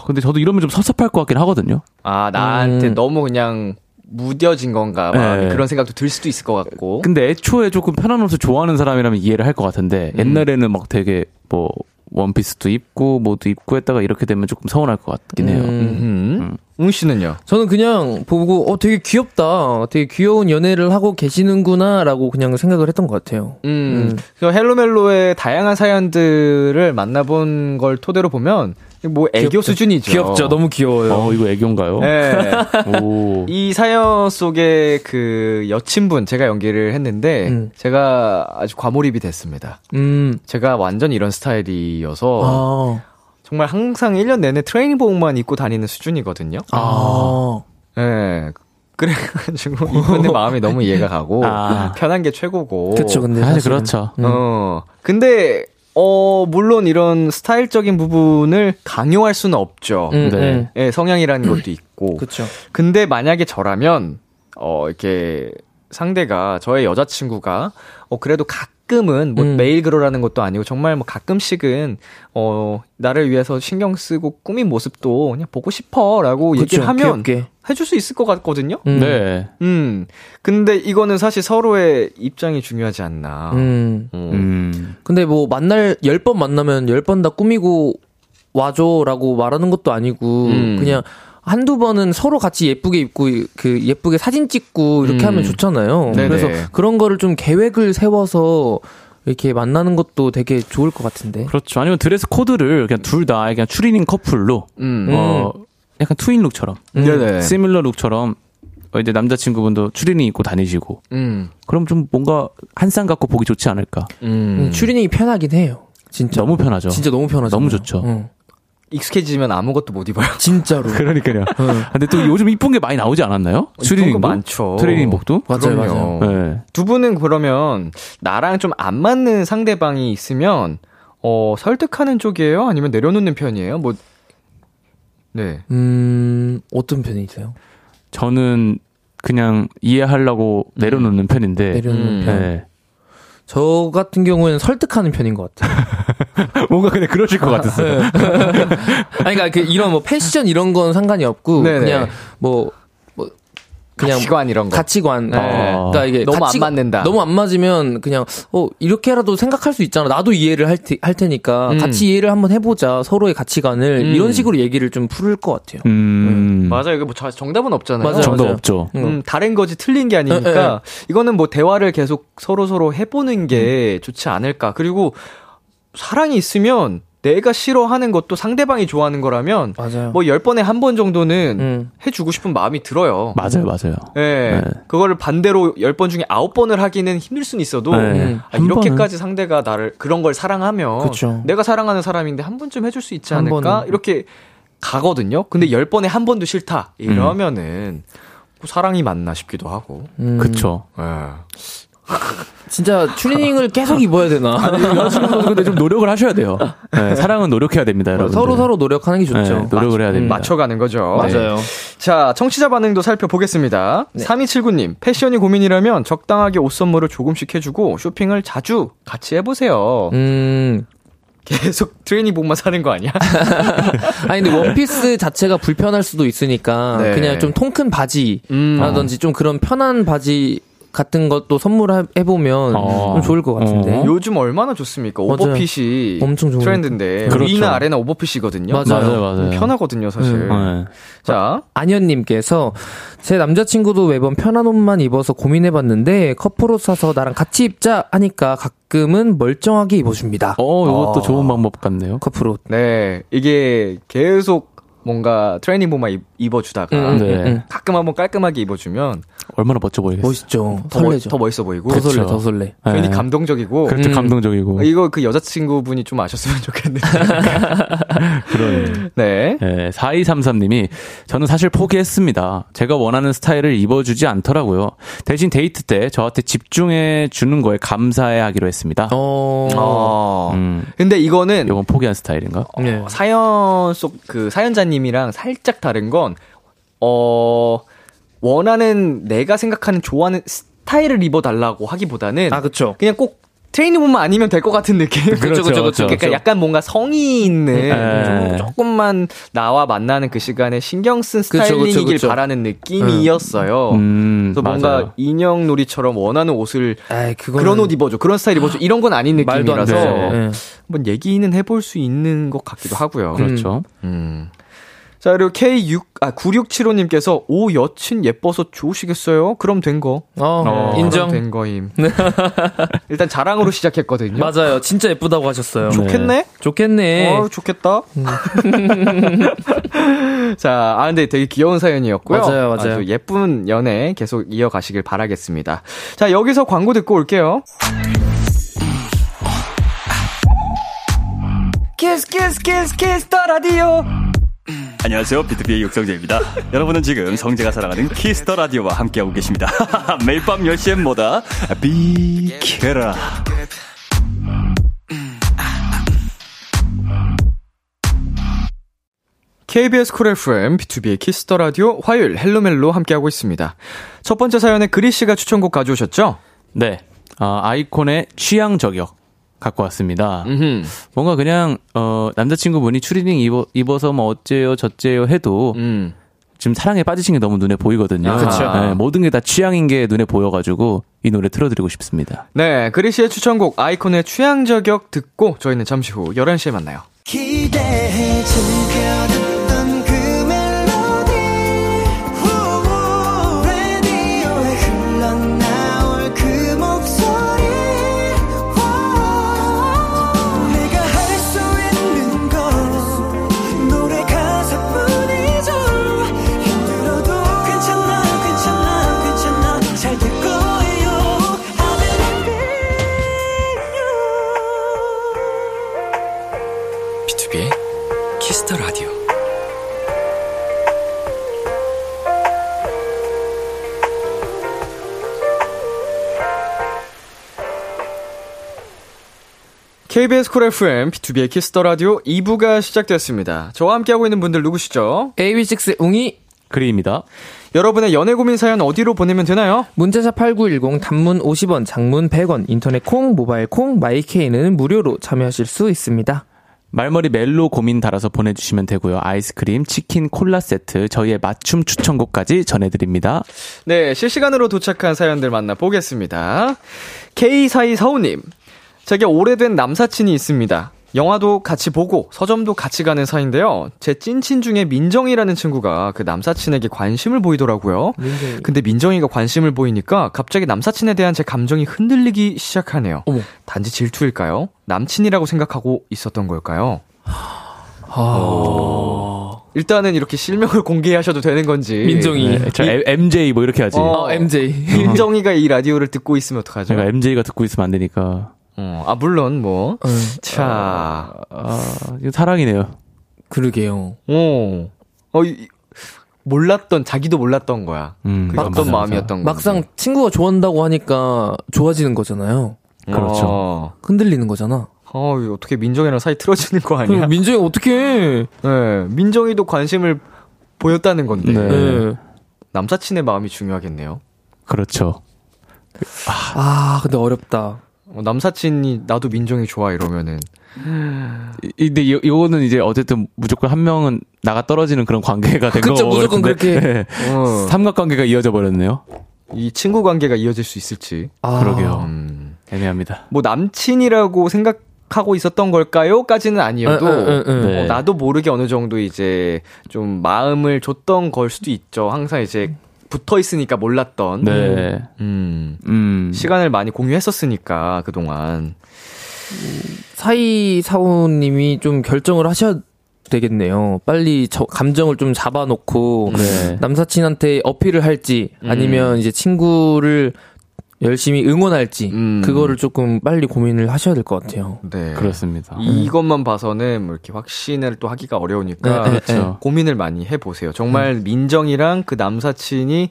근데 저도 이러면 좀 섭섭할 것 같긴 하거든요. 아, 나한테 음. 너무 그냥 무뎌진 건가. 네. 그런 생각도 들 수도 있을 것 같고. 근데 애초에 조금 편한 옷을 좋아하는 사람이라면 이해를 할 것 같은데 옛날에는 막 되게 뭐 원피스도 입고 뭐도 입고 했다가 이렇게 되면 조금 서운할 것 같긴 해요. 음. 음. 웅 씨는요? 저는 그냥 보고, 어, 되게 귀엽다. 되게 귀여운 연애를 하고 계시는구나. 라고 그냥 생각을 했던 것 같아요. 음. 그래서 헬로멜로의 다양한 사연들을 만나본 걸 토대로 보면 뭐 애교 귀엽죠. 수준이죠. 귀엽죠. 너무 귀여워요. 어 이거 애교인가요? 네. 오. 이 사연 속에 그 여친분 제가 연기를 했는데 음. 제가 아주 과몰입이 됐습니다. 음. 제가 완전 이런 스타일이어서 아. 정말 항상 1년 내내 트레이닝복만 입고 다니는 수준이거든요. 아. 네. 그래가지고 이분의 마음이 너무 이해가 가고 아. 편한 게 최고고. 그쵸, 근데. 사실. 그렇죠. 음. 어. 근데 어 물론 이런 스타일적인 부분을 강요할 수는 없죠. 음, 네. 음. 예, 성향이라는 것도 있고. 그쵸. 근데 만약에 저라면 어 이렇게 상대가 저의 여자친구가 어 그래도 가끔은 뭐 음. 매일 그러라는 것도 아니고 정말 뭐 가끔씩은 어 나를 위해서 신경 쓰고 꾸민 모습도 그냥 보고 싶어라고 그쵸, 얘기를 하면 귀엽게. 해줄 수 있을 것 같거든요. 음. 네. 음. 근데 이거는 사실 서로의 입장이 중요하지 않나. 음. 음. 음. 근데 뭐 만날 10번 만나면 10번 다 꾸미고 와줘라고 말하는 것도 아니고 음. 그냥 한두 번은 서로 같이 예쁘게 입고 그 예쁘게 사진 찍고 이렇게 음. 하면 좋잖아요. 네네. 그래서 그런 거를 좀 계획을 세워서 이렇게 만나는 것도 되게 좋을 것 같은데. 그렇죠. 아니면 드레스 코드를 그냥 둘 다 그냥 추리닝 커플로 음. 어 약간 twin look처럼 네네. similar look처럼 어, 이제 남자친구분도 추리닝 입고 다니시고 음. 그럼 좀 뭔가 한 쌍 갖고 보기 좋지 않을까. 음. 음, 추리닝이 편하긴 해요. 진짜. 너무 편하죠. 진짜 너무 편하죠. 너무 좋죠. 익숙해지면 아무것도 못 입어요. 진짜로. 그러니까요. 근데 또 요즘 이쁜 게 많이 나오지 않았나요? 거 많죠. 트레이닝복도? 맞아요. 맞아요. 네. 두 분은 그러면 나랑 좀 안 맞는 상대방이 있으면 어 설득하는 쪽이에요? 아니면 내려놓는 편이에요? 뭐 네. 음, 어떤 편이세요? 저는 그냥 이해하려고 내려놓는 편인데. 내려놓는 음. 편. 네. 저 같은 경우에는 설득하는 편인 것 같아요. 뭔가 그냥 그러실 것 같았어요. 아니, 그러니까 그 이런 뭐 패션 이런 건 상관이 없고 네네. 그냥 뭐, 뭐 그냥 가치관 이런 거. 가치관. 네. 그러니까 이게 너무 안 가치가- 맞는다. 너무 안 맞으면 그냥 어 이렇게라도 생각할 수 있잖아. 나도 이해를 할, 테, 할 테니까 음. 같이 이해를 한번 해보자. 서로의 가치관을 음. 이런 식으로 얘기를 좀 풀을 것 같아요. 음. 맞아요. 이거 뭐 저- 정답은 없잖아요. 맞아요, 정답 맞아요. 없죠. 음, 다른 거지 틀린 게 에, 아니니까 이거는 뭐 대화를 계속 서로 서로 해보는 게 좋지 않을까. 그리고 사랑이 있으면 내가 싫어하는 것도 상대방이 좋아하는 거라면 맞아요. 뭐열 번에 한 번 정도는 음. 해 주고 싶은 마음이 들어요. 맞아요, 맞아요. 예. 네. 그거를 반대로 열번 중에 아홉 번을 하기는 힘들 수는 있어도 네. 음. 아, 한 이렇게까지 상대가 나를 그런 걸 사랑하면 그쵸. 내가 사랑하는 사람인데 한 번쯤 해줄 수 있지 한 않을까 번은. 이렇게 가거든요. 근데 열 번에 한 번도 싫다 이러면은 뭐 사랑이 맞나 싶기도 하고. 음. 그쵸. 예. 진짜 추리닝을 계속 입어야 되나? 여자친구도 근데 좀 노력을 하셔야 돼요. 네, 사랑은 노력해야 됩니다, 여러분. 서로 서로 노력하는 게 좋죠. 네, 노력을 해야 됩니다. 맞춰가는 거죠. 맞아요. 자, 청취자 반응도 살펴보겠습니다. 네. 3279님, 패션이 고민이라면 적당하게 옷 선물을 조금씩 해주고 쇼핑을 자주 같이 해보세요. 음. 계속 트레이닝복만 사는 거 아니야? 아니 근데 원피스 자체가 불편할 수도 있으니까 네. 그냥 좀 통 큰 바지 음. 라든지 좀 그런 편한 바지 같은 것도 선물해 보면 어. 좀 좋을 것 같은데. 어. 요즘 얼마나 좋습니까? 오버핏이 엄청 좋은 트렌드인데 그렇죠. 위나 아래나 오버핏이거든요. 맞아요. 맞아요, 맞아요. 편하거든요, 사실. 네. 자, 안현님께서 제 남자친구도 매번 편한 옷만 입어서 고민해봤는데 커플옷 사서 나랑 같이 입자 하니까 가끔은 멀쩡하게 입어줍니다. 어, 이것도 어. 좋은 방법 같네요. 커플옷. 네 이게 계속 뭔가 트레이닝복만 입- 입어주다가 음, 네. 음, 음. 가끔 한번 깔끔하게 입어주면 얼마나 멋져 보이겠어요. 멋있죠. 더, 멋, 설레죠. 더 멋있어 보이고 더 설레, 그렇죠. 더 설레. 괜히 네. 감동적이고 그렇죠. 음. 감동적이고. 이거 그 여자친구분이 좀 아셨으면 좋겠는데. 그러네. 네. 네, 4233님이 저는 사실 포기했습니다. 제가 원하는 스타일을 입어주지 않더라고요. 대신 데이트 때 저한테 집중해 주는 거에 감사해 하기로 했습니다. 어. 어. 음, 근데 이거는 이건 포기한 스타일인가? 네. 사연 속 그 사연자님이랑 살짝 다른 건, 어, 원하는 내가 생각하는 좋아하는 스타일을 입어달라고 하기보다는 아, 그쵸. 그냥 꼭 트레이닝복만 아니면 될 것 같은 느낌. 그렇죠, 그렇죠, 그렇죠. 그러니까 약간 뭔가 성의 있는 네. 좀 조금만 나와 만나는 그 시간에 신경 쓴 그쵸, 그쵸, 스타일링이길 그쵸. 바라는 느낌이었어요. 음, 그래서 뭔가 맞아요. 인형놀이처럼 원하는 옷을 에이, 그거는 그런 옷 입어줘, 그런 스타일 입어줘 이런 건 아닌 느낌이라서. 예. 한번 얘기는 해볼 수 있는 것 같기도 하고요. 그렇죠. 음. 자, 그리고 K6, 아, 9675님께서, 오, 여친 예뻐서 좋으시겠어요? 그럼 된 거. 어, 어, 인정. 그럼 된 거임. 일단 자랑으로 시작했거든요. 맞아요. 진짜 예쁘다고 하셨어요. 좋겠네? 좋겠네. 어, 좋겠다. 음. 자, 아, 근데 되게 귀여운 사연이었고요. 맞아요, 맞아요. 아주 예쁜 연애 계속 이어가시길 바라겠습니다. 자, 여기서 광고 듣고 올게요. Kiss, Kiss, Kiss, Kiss, the Radio. 안녕하세요. 비투비의 육성재입니다. 여러분은 지금 성재가 사랑하는 키스 더 라디오와 함께하고 계십니다. 매일 밤 10시엔 뭐다? 비키라. KBS 쿨 FM, 비투비의 키스 더 라디오 화요일 헬로멜로 함께하고 있습니다. 첫 번째 사연에 그리 씨가 추천곡 가져오셨죠? 네. 아, 아이콘의 취향 저격 갖고 왔습니다. 음. 뭔가 그냥 어 남자친구분이 추리닝 입어, 입어서 뭐 어째요 저째요 해도 음. 지금 사랑에 빠지신 게 너무 눈에 보이거든요. 아. 그쵸. 네, 모든 게 다 취향인 게 눈에 보여가지고 이 노래 틀어드리고 싶습니다. 네, 그리 씨의 추천곡 아이콘의 취향 저격 듣고 저희는 잠시 후 11시에 만나요. 기대해 즐 KBS 쿨 FM, 비투비의 키스 더 라디오 2부가 시작되었습니다. 저와 함께하고 있는 분들 누구시죠? AB6IX 웅이 그리입니다. 여러분의 연애 고민 사연 어디로 보내면 되나요? 문자샵 8910 단문 50원, 장문 100원, 인터넷 콩, 모바일 콩, 마이케이는 무료로 참여하실 수 있습니다. 말머리 멜로 고민 달아서 보내주시면 되고요. 아이스크림, 치킨, 콜라 세트, 저희의 맞춤 추천곡까지 전해드립니다. 네, 실시간으로 도착한 사연들 만나보겠습니다. K4245님, 제게 오래된 남사친이 있습니다. 영화도 같이 보고 서점도 같이 가는 사이인데요. 제 찐친 중에 민정이라는 친구가 그 남사친에게 관심을 보이더라고요. 근데 민정이가 관심을 보이니까 갑자기 남사친에 대한 제 감정이 흔들리기 시작하네요. 어머. 단지 질투일까요? 남친이라고 생각하고 있었던 걸까요? 어. 일단은 이렇게 실명을 공개하셔도 되는 건지. 민정이. 네, 저 M- MJ 뭐 이렇게 하지. 어. 어, MJ. 민정이가 이 라디오를 듣고 있으면 어떡하죠? 제가 MJ가 듣고 있으면 안 되니까. 어, 아, 물론, 뭐. 응, 자, 아, 이거 사랑이네요. 그러게요. 어, 어, 이- 몰랐던, 자기도 몰랐던 거야. 음, 그게 맞아, 어떤. 마음이었던 거야. 막상 친구가 좋아한다고 하니까 좋아지는 거잖아요. 그렇죠. 어, 흔들리는 거잖아. 어, 이거 어떻게 민정이랑 사이 틀어지는 거 아니야? 민정이 어떻게 해? 네, 민정이도 관심을 보였다는 건데. 네. 네. 남사친의 마음이 중요하겠네요. 그렇죠. 아, 근데 어렵다. 어, 남사친이 나도 민정이 좋아 이러면은. 이- 근데 이, 이거는 이제 어쨌든 무조건 한 명은 나가 떨어지는 그런 관계가 된 그쵸, 거 무조건 그렇게. 네. 어. 삼각관계가 이어져 버렸네요. 이 친구 관계가 이어질 수 있을지. 아, 그러게요. 음, 애매합니다. 뭐 남친이라고 생각 하고 있었던 걸까요?까지는 아니어도 응, 응, 응, 응. 네. 어, 나도 모르게 어느 정도 이제 좀 마음을 줬던 걸 수도 있죠. 항상 이제 붙어 있으니까 몰랐던. 네. 음. 음. 시간을 많이 공유했었으니까 그동안. 사이 사우님이 좀 결정을 하셔야 되겠네요. 빨리 저 감정을 좀 잡아놓고 네. 남사친한테 어필을 할지 아니면 이제 친구를 열심히 응원할지 음. 그거를 조금 빨리 고민을 하셔야 될 것 같아요. 네. 그렇습니다. 이것만 봐서는 뭐 이렇게 확신을 또 하기가 어려우니까 네, 네, 그렇죠. 고민을 많이 해보세요. 정말 민정이랑 그 남사친이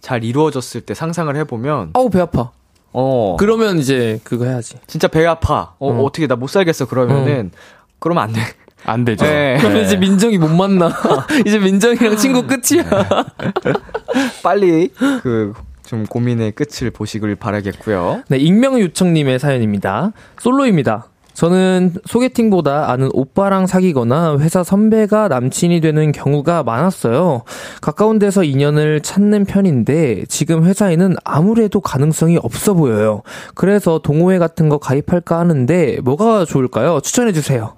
잘 이루어졌을 때 상상을 해보면 아우 배 아파. 어 그러면 이제 그거 해야지. 진짜 배 아파. 어, 어. 어떻게 나 못 살겠어 그러면은 그러면 안 돼. 안 되죠. 네. 그러면 이제 민정이 못 만나. 이제 민정이랑 친구 끝이야. 빨리 그 좀 고민의 끝을 보시길 바라겠고요. 네, 익명 요청님의 사연입니다. 솔로입니다. 저는 소개팅보다 아는 오빠랑 사귀거나 회사 선배가 남친이 되는 경우가 많았어요. 가까운 데서 인연을 찾는 편인데 지금 회사에는 아무래도 가능성이 없어 보여요. 그래서 동호회 같은 거 가입할까 하는데 뭐가 좋을까요? 추천해 주세요.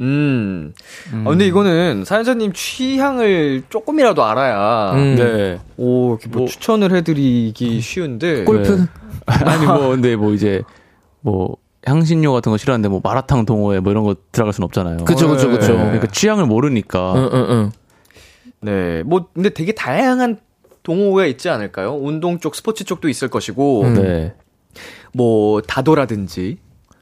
음. 아, 근데 이거는 사연자님 취향을 조금이라도 알아야 음. 네. 오 이렇게 뭐, 뭐- 추천을 해드리기 쉬운데 골프 아니 뭐 근데 뭐 이제 뭐 향신료 같은 거 싫어하는데 뭐 마라탕 동호회 뭐 이런 거 들어갈 순 없잖아요. 그쵸 그쵸 그쵸. 네. 그러니까 취향을 모르니까 응, 응, 응. 네, 뭐 근데 되게 다양한 동호회 있지 않을까요? 운동 쪽, 스포츠 쪽도 있을 것이고, 음. 네. 뭐 다도라든지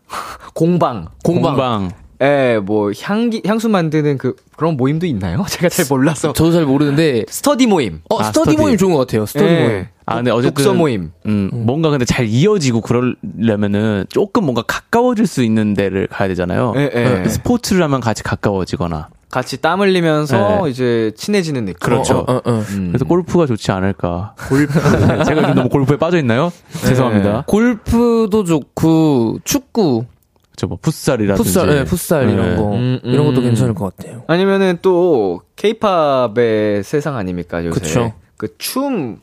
공방, 공방. 예, 뭐 향기 향수 만드는 그 그런 모임도 있나요? 제가 잘 몰라서 저도 잘 모르는데 스터디 모임, 어 아, 스터디, 스터디. 모임 좋은 것 같아요. 스터디 예, 모임. 아, 근데 어쨌든 독서 모임, 음, 뭔가 근데 잘 이어지고 그러려면은 조금 뭔가 가까워질 수 있는 데를 가야 되잖아요. 예, 예. 어, 스포츠를 하면 같이 가까워지거나. 같이 땀 흘리면서 네. 이제 친해지는 느낌. 그렇죠. 어, 어, 어. 음. 그래서 골프가 좋지 않을까. 골프. 제가 요즘 너무 골프에 빠져 있나요? 죄송합니다. 골프도 좋고 축구, 저뭐 풋살이라든지. 풋살, 네, 풋살 네. 이런 거 음, 음. 이런 것도 괜찮을 것 같아요. 아니면은 또 케이팝의 세상 아닙니까 요새? 그쵸. 그 춤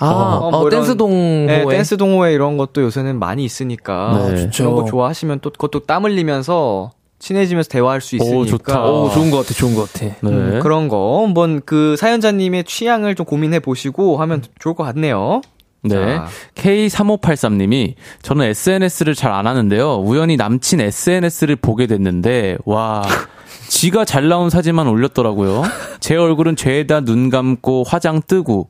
아, 어, 어, 뭐 이런- 댄스 동호회. 네, 댄스 동호회 이런 것도 요새는 많이 있으니까 네. 좋죠. 그런 거 좋아하시면 또 그것도 땀 흘리면서 친해지면서 대화할 수 있으니까 오, 좋다. 오, 좋은 것 같아, 좋은 것 같아. 네. 음, 그런 거 한번 그 사연자님의 취향을 좀 고민해 보시고 하면 좋을 것 같네요. 네. 자, K3583님이 저는 SNS를 잘 안 하는데요. 우연히 남친 SNS를 보게 됐는데 와 지가 잘 나온 사진만 올렸더라고요. 제 얼굴은 죄다 눈 감고 화장 뜨고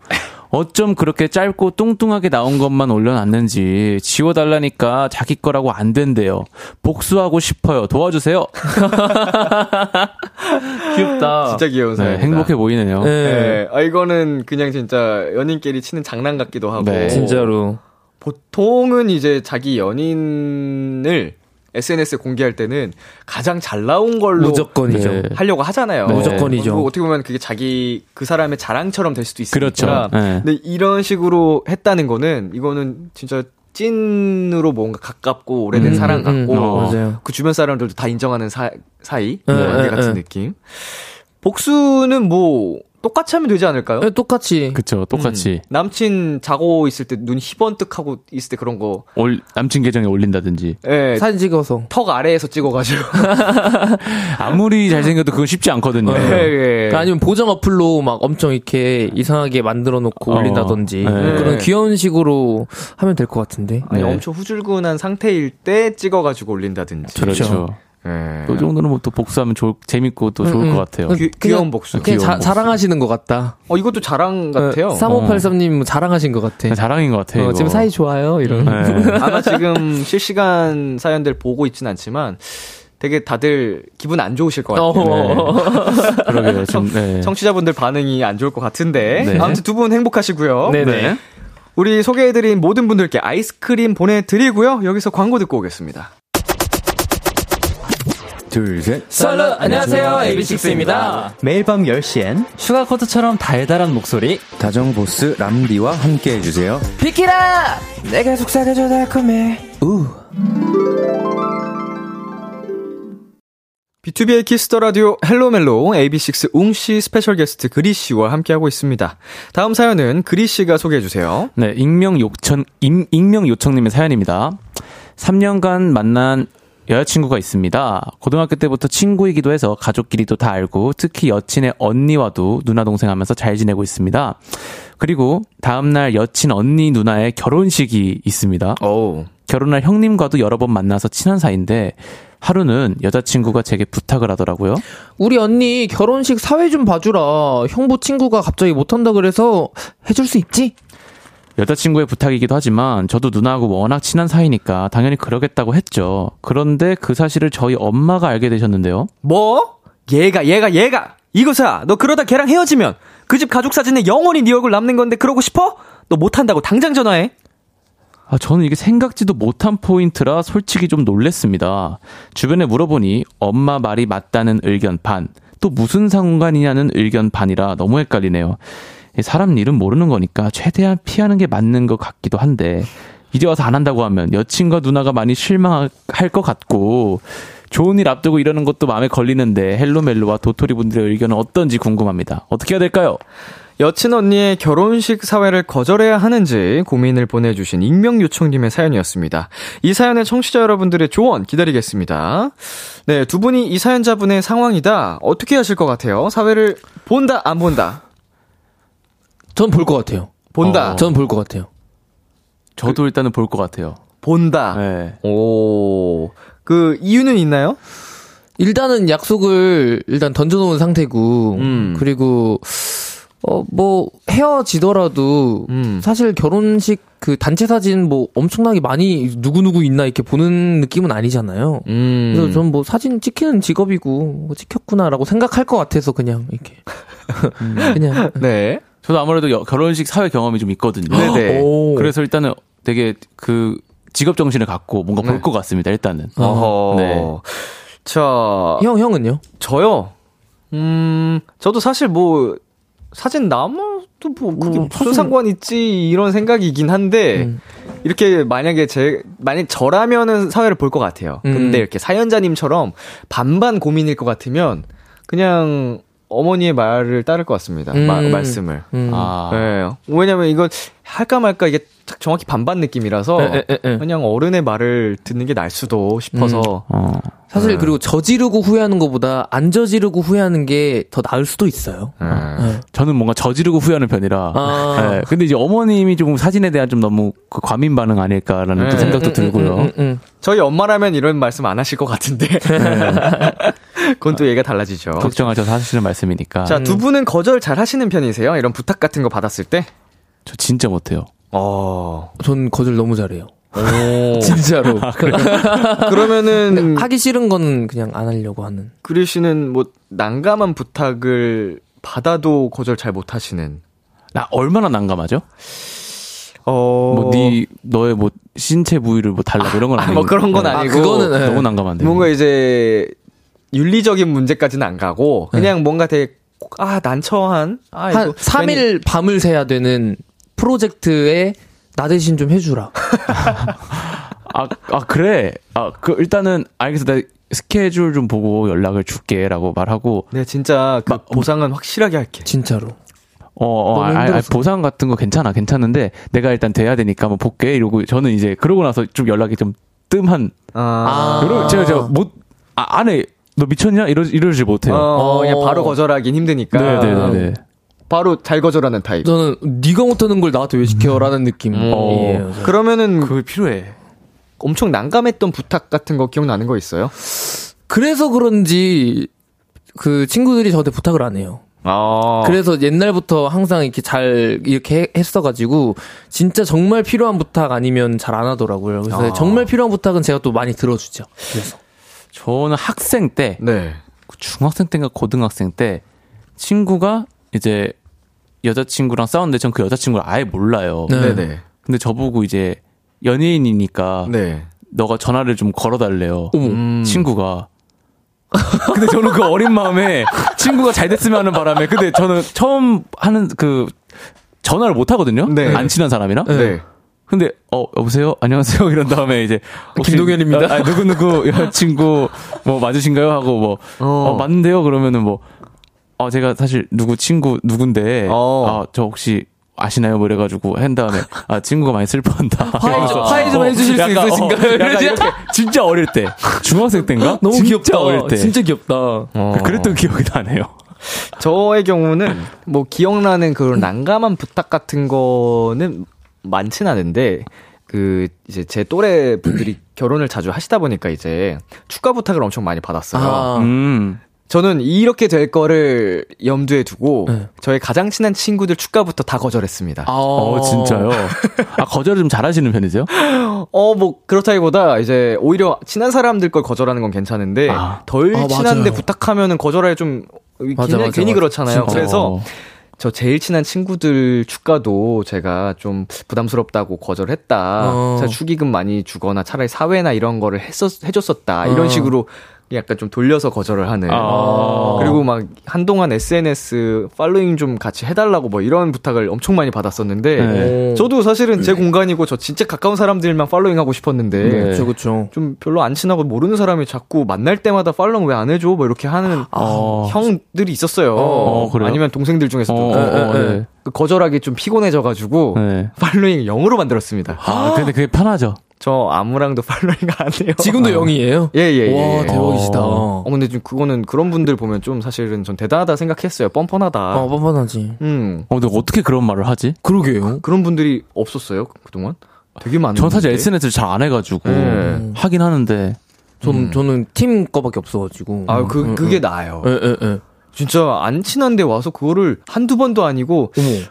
어쩜 그렇게 짧고 뚱뚱하게 나온 것만 올려놨는지 지워달라니까 자기 거라고 안 된대요. 복수하고 싶어요. 도와주세요. 귀엽다. 진짜 귀여운 네, 사연. 행복해 보이네요. 네, 네. 아 이거는 그냥 진짜 연인끼리 치는 장난 같기도 하고. 네. 진짜로. 보통은 이제 자기 연인을 SNS에 공개할 때는 가장 잘 나온 걸로 무조건이죠. 네. 하려고 하잖아요. 네. 무조건이죠. 어떻게 보면 그게 자기 그 사람의 자랑처럼 될 수도 있으니까. 그렇죠. 네. 근데 이런 식으로 했다는 거는 이거는 진짜 찐으로 뭔가 가깝고 오래된 음, 사랑 음, 같고 음, 맞아요. 그 주변 사람들도 다 인정하는 사, 사이 네, 네, 같은 네. 느낌. 복수는 뭐 똑같이 하면 되지 않을까요? 네, 똑같이. 그쵸. 똑같이 음, 남친 자고 있을 때 눈 희번뜩 하고 있을 때 그런 거, 올, 남친 계정에 올린다든지 예, 사진 찍어서. 턱 아래에서 찍어가지고. 아무리 잘생겨도 그건 쉽지 않거든요. 예, 예. 아니면 보정 어플로 막 엄청 이렇게 이상하게 만들어 놓고 어, 올린다든지 네. 그런 귀여운 식으로 하면 될 것 같은데. 아니, 네. 엄청 후줄근한 상태일 때 찍어가지고 올린다든지. 그렇죠. 예. 그 정도는 뭐 또 복수하면 좋, 재밌고 또 좋을 음, 것 같아요. 귀, 귀여운 복수. 그냥 자, 귀여운 복수. 자랑하시는 것 같다. 어, 이것도 자랑 같아요. 3583님 자랑하신 것 같아. 자랑인 것 같아요. 어. 지금 사이 좋아요. 이런. 네. 아마 지금 실시간 사연들 보고 있진 않지만 되게 다들 기분 안 좋으실 것 같아요. 어. 그러게요. 좀, 네. 청취자분들 반응이 안 좋을 것 같은데. 네. 아무튼 두 분 행복하시고요. 네네. 우리 소개해드린 모든 분들께 아이스크림 보내드리고요. 여기서 광고 듣고 오겠습니다. 둘, 셋. 썰러 안녕하세요. AB6IX입니다. 매일 밤 10시엔 슈가코드처럼 달달한 목소리 다정 보스 람디와 함께 해주세요. 비키라! 내가 속삭여줘 달콤해. 우. 비투비의 키스 더 라디오 헬로 멜로 AB6IX 웅씨 스페셜 게스트 그리 씨와 함께하고 있습니다. 다음 사연은 그리 씨가 소개해 주세요. 네, 익명 요청, 임, 익명 요청님의 사연입니다. 3년간 만난 여자친구가 있습니다. 고등학교 때부터 친구이기도 해서 가족끼리도 다 알고 특히 여친의 언니와도 누나 동생 하면서 잘 지내고 있습니다. 그리고 다음날 여친 언니 누나의 결혼식이 있습니다. 오. 결혼할 형님과도 여러 번 만나서 친한 사이인데 하루는 여자친구가 제게 부탁을 하더라고요. 우리 언니 결혼식 사회 좀 봐주라. 형부 친구가 갑자기 못한다 그래서 해줄 수 있지? 여자친구의 부탁이기도 하지만 저도 누나하고 워낙 친한 사이니까 당연히 그러겠다고 했죠. 그런데 그 사실을 저희 엄마가 알게 되셨는데요. 뭐? 얘가 얘가 얘가 이거사 너 그러다 걔랑 헤어지면 그 집 가족 사진에 영원히 네 얼굴 남는 건데 그러고 싶어? 너 못한다고 당장 전화해. 아, 저는 이게 생각지도 못한 포인트라 솔직히 좀 놀랬습니다. 주변에 물어보니 엄마 말이 맞다는 의견 반, 또 무슨 상관이냐는 의견 반이라 너무 헷갈리네요. 이 사람 일은 모르는 거니까 최대한 피하는 게 맞는 것 같기도 한데, 이제 와서 안 한다고 하면 여친과 누나가 많이 실망할 것 같고, 좋은 일 앞두고 이러는 것도 마음에 걸리는데 헬로멜로와 도토리 분들의 의견은 어떤지 궁금합니다. 어떻게 해야 될까요? 여친 언니의 결혼식 사회를 거절해야 하는지 고민을 보내주신 익명 요청님의 사연이었습니다. 이 사연의 청취자 여러분들의 조언 기다리겠습니다. 네, 두 분이 이 사연자분의 상황이다. 어떻게 하실 것 같아요? 사회를 본다, 안 본다? 전 볼 것 같아요. 본다. 어. 전볼 것 같아요. 저도 일단은 볼 것 같아요. 본다. 네. 오, 그 이유는 있나요? 일단은 약속을 일단 던져놓은 상태고, 음. 그리고, 어, 뭐, 헤어지더라도, 음. 사실 결혼식 그 단체 사진 뭐 엄청나게 많이 누구누구 있나 이렇게 보는 느낌은 아니잖아요. 음. 그래서 전 뭐 사진 찍히는 직업이고, 뭐 찍혔구나라고 생각할 것 같아서 그냥, 이렇게. 그냥. 네. 저도 아무래도 여- 결혼식 사회 경험이 좀 있거든요. 네네. 오. 그래서 일단은 되게 그 직업 정신을 갖고 뭔가 볼 것 같습니다. 일단은. 어허. 네. 자, 형, 형은요? 저요. 음, 저도 사실 뭐 사진 남아도 뭐 그게 뭐, 무슨 사진- 상관 있지 이런 생각이긴 한데 음. 이렇게 만약에 제 만약 저라면은 사회를 볼 것 같아요. 음. 근데 이렇게 사연자님처럼 반반 고민일 것 같으면 그냥 어머니의 말을 따를 것 같습니다. 마- 음. 말씀을. 음. 아. 네. 왜냐면 이거 할까 말까 이게 딱 정확히 반반 느낌이라서 에, 에, 에, 에. 그냥 어른의 말을 듣는 게 날 수도 싶어서 어. 사실 네. 그리고 저지르고 후회하는 것보다 안 저지르고 후회하는 게 더 나을 수도 있어요. 네. 네. 저는 뭔가 저지르고 후회하는 편이라. 아. 네. 근데 이제 어머님이 조금 사진에 대한 좀 너무 그 과민 반응 아닐까라는 또 네. 생각도 들고요. 음, 음, 음. 저희 엄마라면 이런 말씀 안 하실 것 같은데. 그건 또 얘기가 달라지죠. 걱정하셔서 하시는 말씀이니까. 자, 두 분은 거절 잘 하시는 편이세요? 이런 부탁 같은 거 받았을 때? 저 진짜 못해요. 어. 전 거절 너무 잘해요. 오. 진짜로. 그러면은, 하기 싫은 거는 그냥 안 하려고 하는. 그리 씨는 뭐, 난감한 부탁을 받아도 거절 잘 못 하시는. 나 얼마나 난감하죠? 어. 뭐 네 너의 뭐 신체 부위를 뭐 달라고 이런 건 아, 아니고. 뭐 그런 건 네. 아니고. 그거는, 네. 너무 난감한데. 뭔가 이제, 윤리적인 문제까지는 안 가고, 그냥 뭔가 되게, 아, 난처한? 아, 한 이거 3일 밤을 새야 되는 프로젝트에 나 대신 좀 해주라. 아, 아, 그래. 아, 그, 일단은, 알겠어. 나 스케줄 좀 보고 연락을 줄게. 라고 말하고, 네, 진짜 그 막, 보상은 확실하게 할게. 진짜로. 어, 어, 아, 아. 보상 같은 거 괜찮아. 괜찮은데, 내가 일단 돼야 되니까 한번 볼게. 이러고, 저는 이제, 그러고 나서 좀 연락이 좀 뜸한, 아. 그리고 제가, 제가 못, 아, 안에, 너 미쳤냐? 이러, 이러지 못해요. 어, 그냥 어. 바로 거절하긴 힘드니까. 네네네. 바로 잘 거절하는 타입. 저는 네가 못하는 걸 나한테 왜 시켜라는 느낌이에요. 어. 그러면은 그게 필요해. 엄청 난감했던 부탁 같은 거 기억나는 거 있어요? 그래서 그런지 그 친구들이 저한테 부탁을 안 해요. 아. 그래서 옛날부터 항상 이렇게 잘 이렇게 해- 했어가지고 진짜 정말 필요한 부탁 아니면 잘 안 하더라고요. 그래서 아. 정말 필요한 부탁은 제가 또 많이 들어주죠. 그래서 저는 학생 때, 네. 중학생 때인가 고등학생 때, 친구가 이제, 여자친구랑 싸웠는데 전 그 여자친구를 아예 몰라요. 네. 네. 네. 근데 저보고 이제, 연예인이니까, 네. 너가 전화를 좀 걸어달래요. 음. 친구가. 근데 저는 그 어린 마음에 친구가 잘 됐으면 하는 바람에 근데 저는 처음 하는 그 전화를 못 하거든요. 네. 안 친한 사람이랑. 네. 근데 어 여보세요 안녕하세요 이런 다음에 이제 김동현입니다. 아, 누구 누구 여자친구 뭐 맞으신가요 하고 뭐 어, 맞는데요 그러면은 뭐 어 제가 사실 누구 친구 누군데 어. 아저 혹시 아시나요 뭐 이래가지고 한 다음에 아 친구가 많이 슬퍼한다 화해 좀- 화해 좀 해주실 수 약간, 있으신가요? 어, 약간? 이렇게 진짜 어릴 때 중학생 때인가 너무 진짜 귀엽다. 어릴 때 진짜 귀엽다. 어. 그랬던 기억이 나네요 저의 경우는 뭐 기억나는 그런 난감한 부탁 같은 거는 많진 않은데 그 이제 제 또래 분들이 결혼을 자주 하시다 보니까 이제 축가 부탁을 엄청 많이 받았어요. 아. 음 저는 이렇게 될 거를 염두에 두고 네. 저의 가장 친한 친구들 축가부터 다 거절했습니다. 어, 진짜요? 아, 거절을 좀 잘하시는 편이세요? 어, 뭐, 그렇다기보다, 이제, 오히려 친한 사람들 걸 거절하는 건 괜찮은데, 아. 덜 아, 친한데 맞아요. 부탁하면 거절할 좀, 맞아, 괜히, 맞아, 괜히 맞아. 그렇잖아요. 진짜. 그래서, 어. 저 제일 친한 친구들 축가도 제가 좀 부담스럽다고 거절했다. 어. 제가 축의금 많이 주거나 차라리 사회나 이런 거를 했었, 해줬었다. 어. 이런 식으로 약간 좀 돌려서 거절을 하는. 아. 그리고 막 한동안 SNS 팔로잉 좀 같이 해달라고 뭐 이런 부탁을 엄청 많이 받았었는데, 네. 저도 사실은 제 공간이고 저 진짜 가까운 사람들만 팔로잉 하고 싶었는데, 네. 그쵸, 그쵸. 좀 별로 안 친하고 모르는 사람이 자꾸 만날 때마다 팔로우 왜안 해줘? 뭐 이렇게 하는 어. 형들이 있었어요. 어, 그래요? 아니면 동생들 중에서도. 어, 어, 어, 네. 그 거절하기 좀 피곤해져가지고 네. 팔로잉 0으로 만들었습니다. 아, 근데 그게 편하죠. 저 아무랑도 팔로잉 안 해요. 지금도 영이에요? 예 예 예. 와, 대박이시다. 어, 근데 좀 그거는 그런 분들 보면 좀 사실은 전 대단하다 생각했어요. 뻔뻔하다. 어, 뻔뻔하지. 음. 어, 근데 어떻게 그런 말을 하지? 그러게요. 그런 분들이 없었어요 그동안? 되게 많은. 전 사실. SNS를 잘 안 해가지고 네. 하긴 하는데 전, 저는 팀 거밖에 없어가지고. 아, 그, 음, 그게 음. 나아요. 예, 예, 예. 진짜 안 친한데 와서 그거를 한두 번도 아니고 어머, 그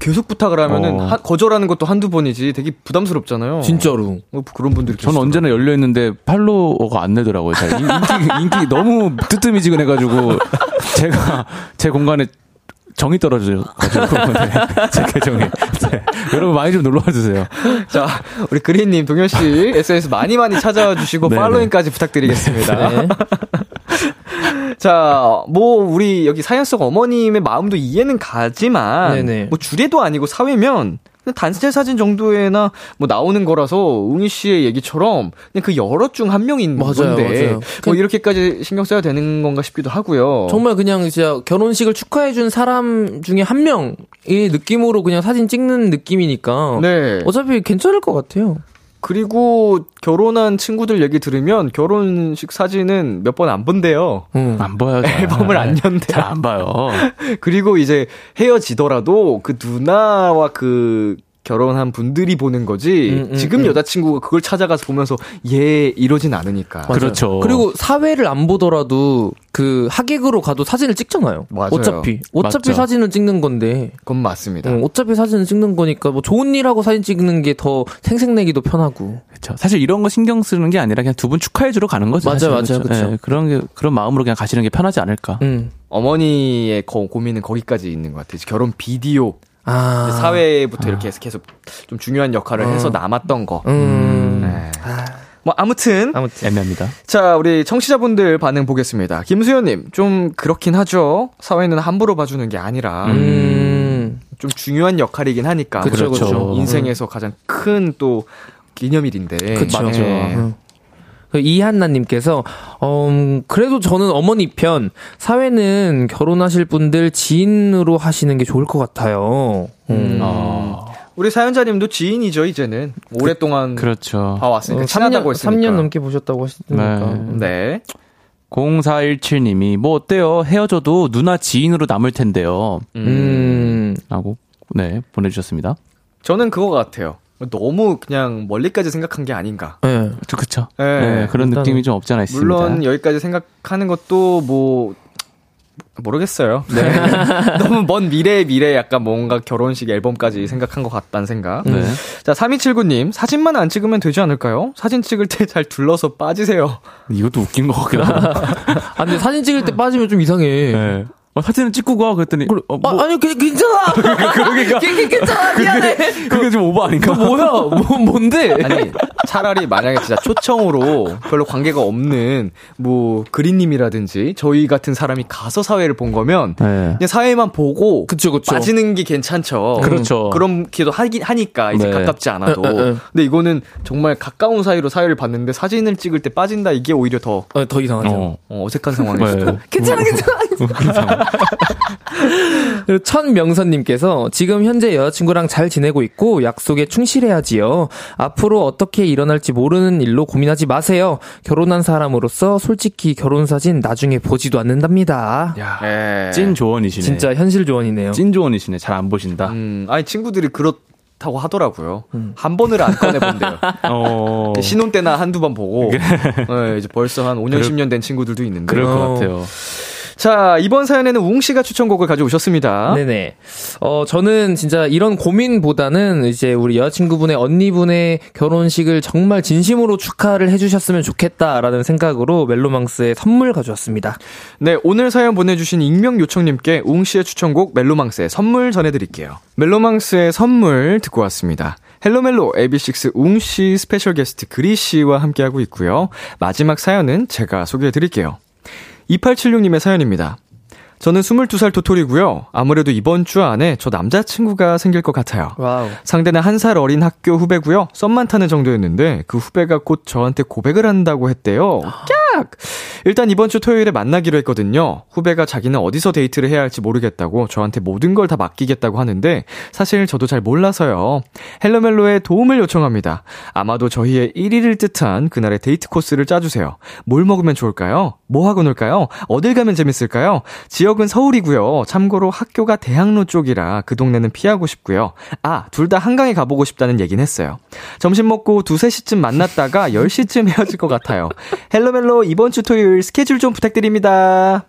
계속 부탁을 하면은 어. 하- 거절하는 것도 한두 번이지 되게 부담스럽잖아요. 진짜로. 뭐 그런 분들이 저는. 언제나 열려 있는데 팔로워가 안 되더라고요. 잘. 인- 인기 인기 너무 뜨뜨미지근해가지고 제가 제 공간에 정이 떨어져가지고 네, 제 계정에 네. 여러분 많이 좀 놀러와 주세요. 자, 우리 그린님, 동현 씨 SNS 많이 많이 찾아와 주시고. 팔로잉까지 부탁드리겠습니다. 네. 자, 뭐 우리 여기 사연 속 어머님의 마음도 이해는 가지만 네네. 뭐 주례도 아니고 사회면 그냥 단체 사진 정도에나 뭐 나오는 거라서 웅이 씨의 얘기처럼 그냥 그 여러 중한 명인 맞아요, 건데 맞아요. 뭐 이렇게까지 신경 써야 되는 건가 싶기도 하고요. 정말 그냥 진짜 결혼식을 축하해 준 사람 중에 한 명의 느낌으로 그냥 사진 찍는 느낌이니까. 네. 어차피 괜찮을 것 같아요. 그리고 결혼한 친구들 얘기 들으면 결혼식 사진은 몇 번 안 본대요. 응. 안 봐요. 잘. 앨범을 안 연대요. 잘안 봐요. 그리고 이제 헤어지더라도 그 누나와 그 결혼한 분들이 보는 거지 음, 음, 지금 음. 여자친구가 그걸 찾아가서 보면서 얘 이러진 않으니까. 맞아요. 그렇죠. 그리고 사회를 안 보더라도 그 하객으로 가도 사진을 찍잖아요. 맞아요. 어차피 어차피 맞죠. 사진을 찍는 건데 그건 맞습니다. 어, 어차피 사진을 찍는 거니까 뭐 좋은 일 하고 사진 찍는 게 더 생색내기도 편하고. 그렇죠. 사실 이런 거 신경 쓰는 게 아니라 그냥 두 분 축하해 주러 가는 거죠. 맞아요, 사실은. 맞아요, 그쵸. 예, 그런 게 그런 마음으로 그냥 가시는 게 편하지 않을까. 음. 어머니의 거- 고민은 거기까지 있는 것 같아요. 결혼 비디오 아. 사회부터 이렇게 해서 계속 좀 중요한 역할을 해서 남았던 거. 음. 네. 뭐 아무튼 아무튼. 애매합니다. 자, 우리 청취자분들 반응 보겠습니다. 김수현님, 좀 그렇긴 하죠. 사회는 함부로 봐주는 게 아니라, 음. 좀 중요한 역할이긴 하니까. 그렇죠. 그쵸. 인생에서 가장 큰 또 기념일인데. 그쵸. 맞죠. 네. 음. 그 이한나님께서 어, 음, 그래도 저는 어머니 편 사회는 결혼하실 분들 지인으로 하시는 게 좋을 것 같아요. 음. 아, 우리 사연자님도 지인이죠, 이제는. 오랫동안 그렇죠. 봐왔으니까. 어, 친하다고 3년, 했으니까. 3년 넘게 보셨다고 하시니까. 네. 네. 0417님이 뭐 어때요? 헤어져도 누나 지인으로 남을 텐데요. 음. 라고 네 보내주셨습니다. 저는 그거 같아요. 너무 그냥 멀리까지 생각한 게 아닌가. 네. 그 그쵸. 네. 네, 그런 느낌이 좀 없지 않아 있습니다. 물론 여기까지 생각하는 것도 뭐 모르겠어요. 네. 너무 먼 미래의 미래 약간 뭔가 결혼식 앨범까지 생각한 것 같다는 생각. 네. 자, 3279님, 사진만 안 찍으면 되지 않을까요? 사진 찍을 때 잘 둘러서 빠지세요. 이것도 웃긴 것 같기도 하고. 아, 근데 사진 찍을 때 빠지면 좀 이상해. 네. 어, 사진을 찍고 가 그랬더니 어, 뭐, 아, 아니, 그, 괜찮아! 그러니까 괜- 괜- 괜찮아! 미안해! 그게 좀 오버 아닌가? 그 뭐야? 뭐, 뭔데? 아니 차라리 만약에 진짜 초청으로 별로 관계가 없는 뭐 그린님이라든지 저희 같은 사람이 가서 사회를 본 거면 네. 그냥 사회만 보고 그쵸, 그쵸. 빠지는 게 괜찮죠. 그렇죠. 그렇기도 하긴 하니까 이제 네. 가깝지 않아도. 에, 에, 에. 근데 이거는 정말 가까운 사이로 사회를 봤는데 사진을 찍을 때 빠진다 이게 오히려 더 어, 더 이상하죠. 어. 어, 어색한 상황일 네. 수도. 괜찮아, 괜찮아. 그리고 천명선님께서 지금 현재 여자친구랑 잘 지내고 있고 약속에 충실해야지요. 앞으로 어떻게 일어날지 모르는 일로 고민하지 마세요. 결혼한 사람으로서 솔직히 결혼 사진 나중에 보지도 않는답니다. 야, 예. 찐 조언이시네. 진짜 현실 조언이네요. 찐 조언이시네. 잘 안 보신다. 음, 아니 친구들이 그렇 다고 하더라고요. 음. 한 번을 안 꺼내 본대요. 어. 신혼 때나 한두 번 보고 예, 이제 벌써 한 5년 그럴- 10년 된 친구들도 있는데. 그럴 것 어. 같아요. 자, 이번 사연에는 웅 씨가 추천곡을 가져오셨습니다. 네네. 어, 저는 진짜 이런 고민보다는 이제 우리 여자친구분의 언니분의 결혼식을 정말 진심으로 축하를 해주셨으면 좋겠다라는 생각으로 멜로망스의 선물 가져왔습니다. 네, 오늘 사연 보내주신 익명 요청님께 웅 씨의 추천곡 멜로망스의 선물 전해드릴게요. 멜로망스의 선물 듣고 왔습니다. 헬로멜로 AB6IX 웅씨 스페셜 게스트 그리 씨와 함께하고 있고요. 마지막 사연은 제가 소개해드릴게요. 2876님의 사연입니다. 저는 22살 도토리고요. 아무래도 이번 주 안에 저 남자친구가 생길 것 같아요. 와우. 상대는 한 살 어린 학교 후배고요. 썸만 타는 정도였는데 그 후배가 곧 저한테 고백을 한다고 했대요. 깍! 일단 이번 주 토요일에 만나기로 했거든요. 후배가 자기는 어디서 데이트를 해야 할지 모르겠다고 저한테 모든 걸 다 맡기겠다고 하는데 사실 저도 잘 몰라서요. 헬로멜로의 도움을 요청합니다. 아마도 저희의 1일이 될 듯한 그날의 데이트 코스를 짜주세요. 뭘 먹으면 좋을까요? 뭐 하고 놀까요? 어딜 가면 재밌을까요? 지역은 서울이고요. 참고로 학교가 대학로 쪽이라 그 동네는 피하고 싶고요. 아, 둘 다 한강에 가보고 싶다는 얘긴 했어요. 점심 먹고 두세 시쯤 만났다가 10시쯤 헤어질 것 같아요. 헬로멜로 이번 주 토요일 스케줄 좀 부탁드립니다.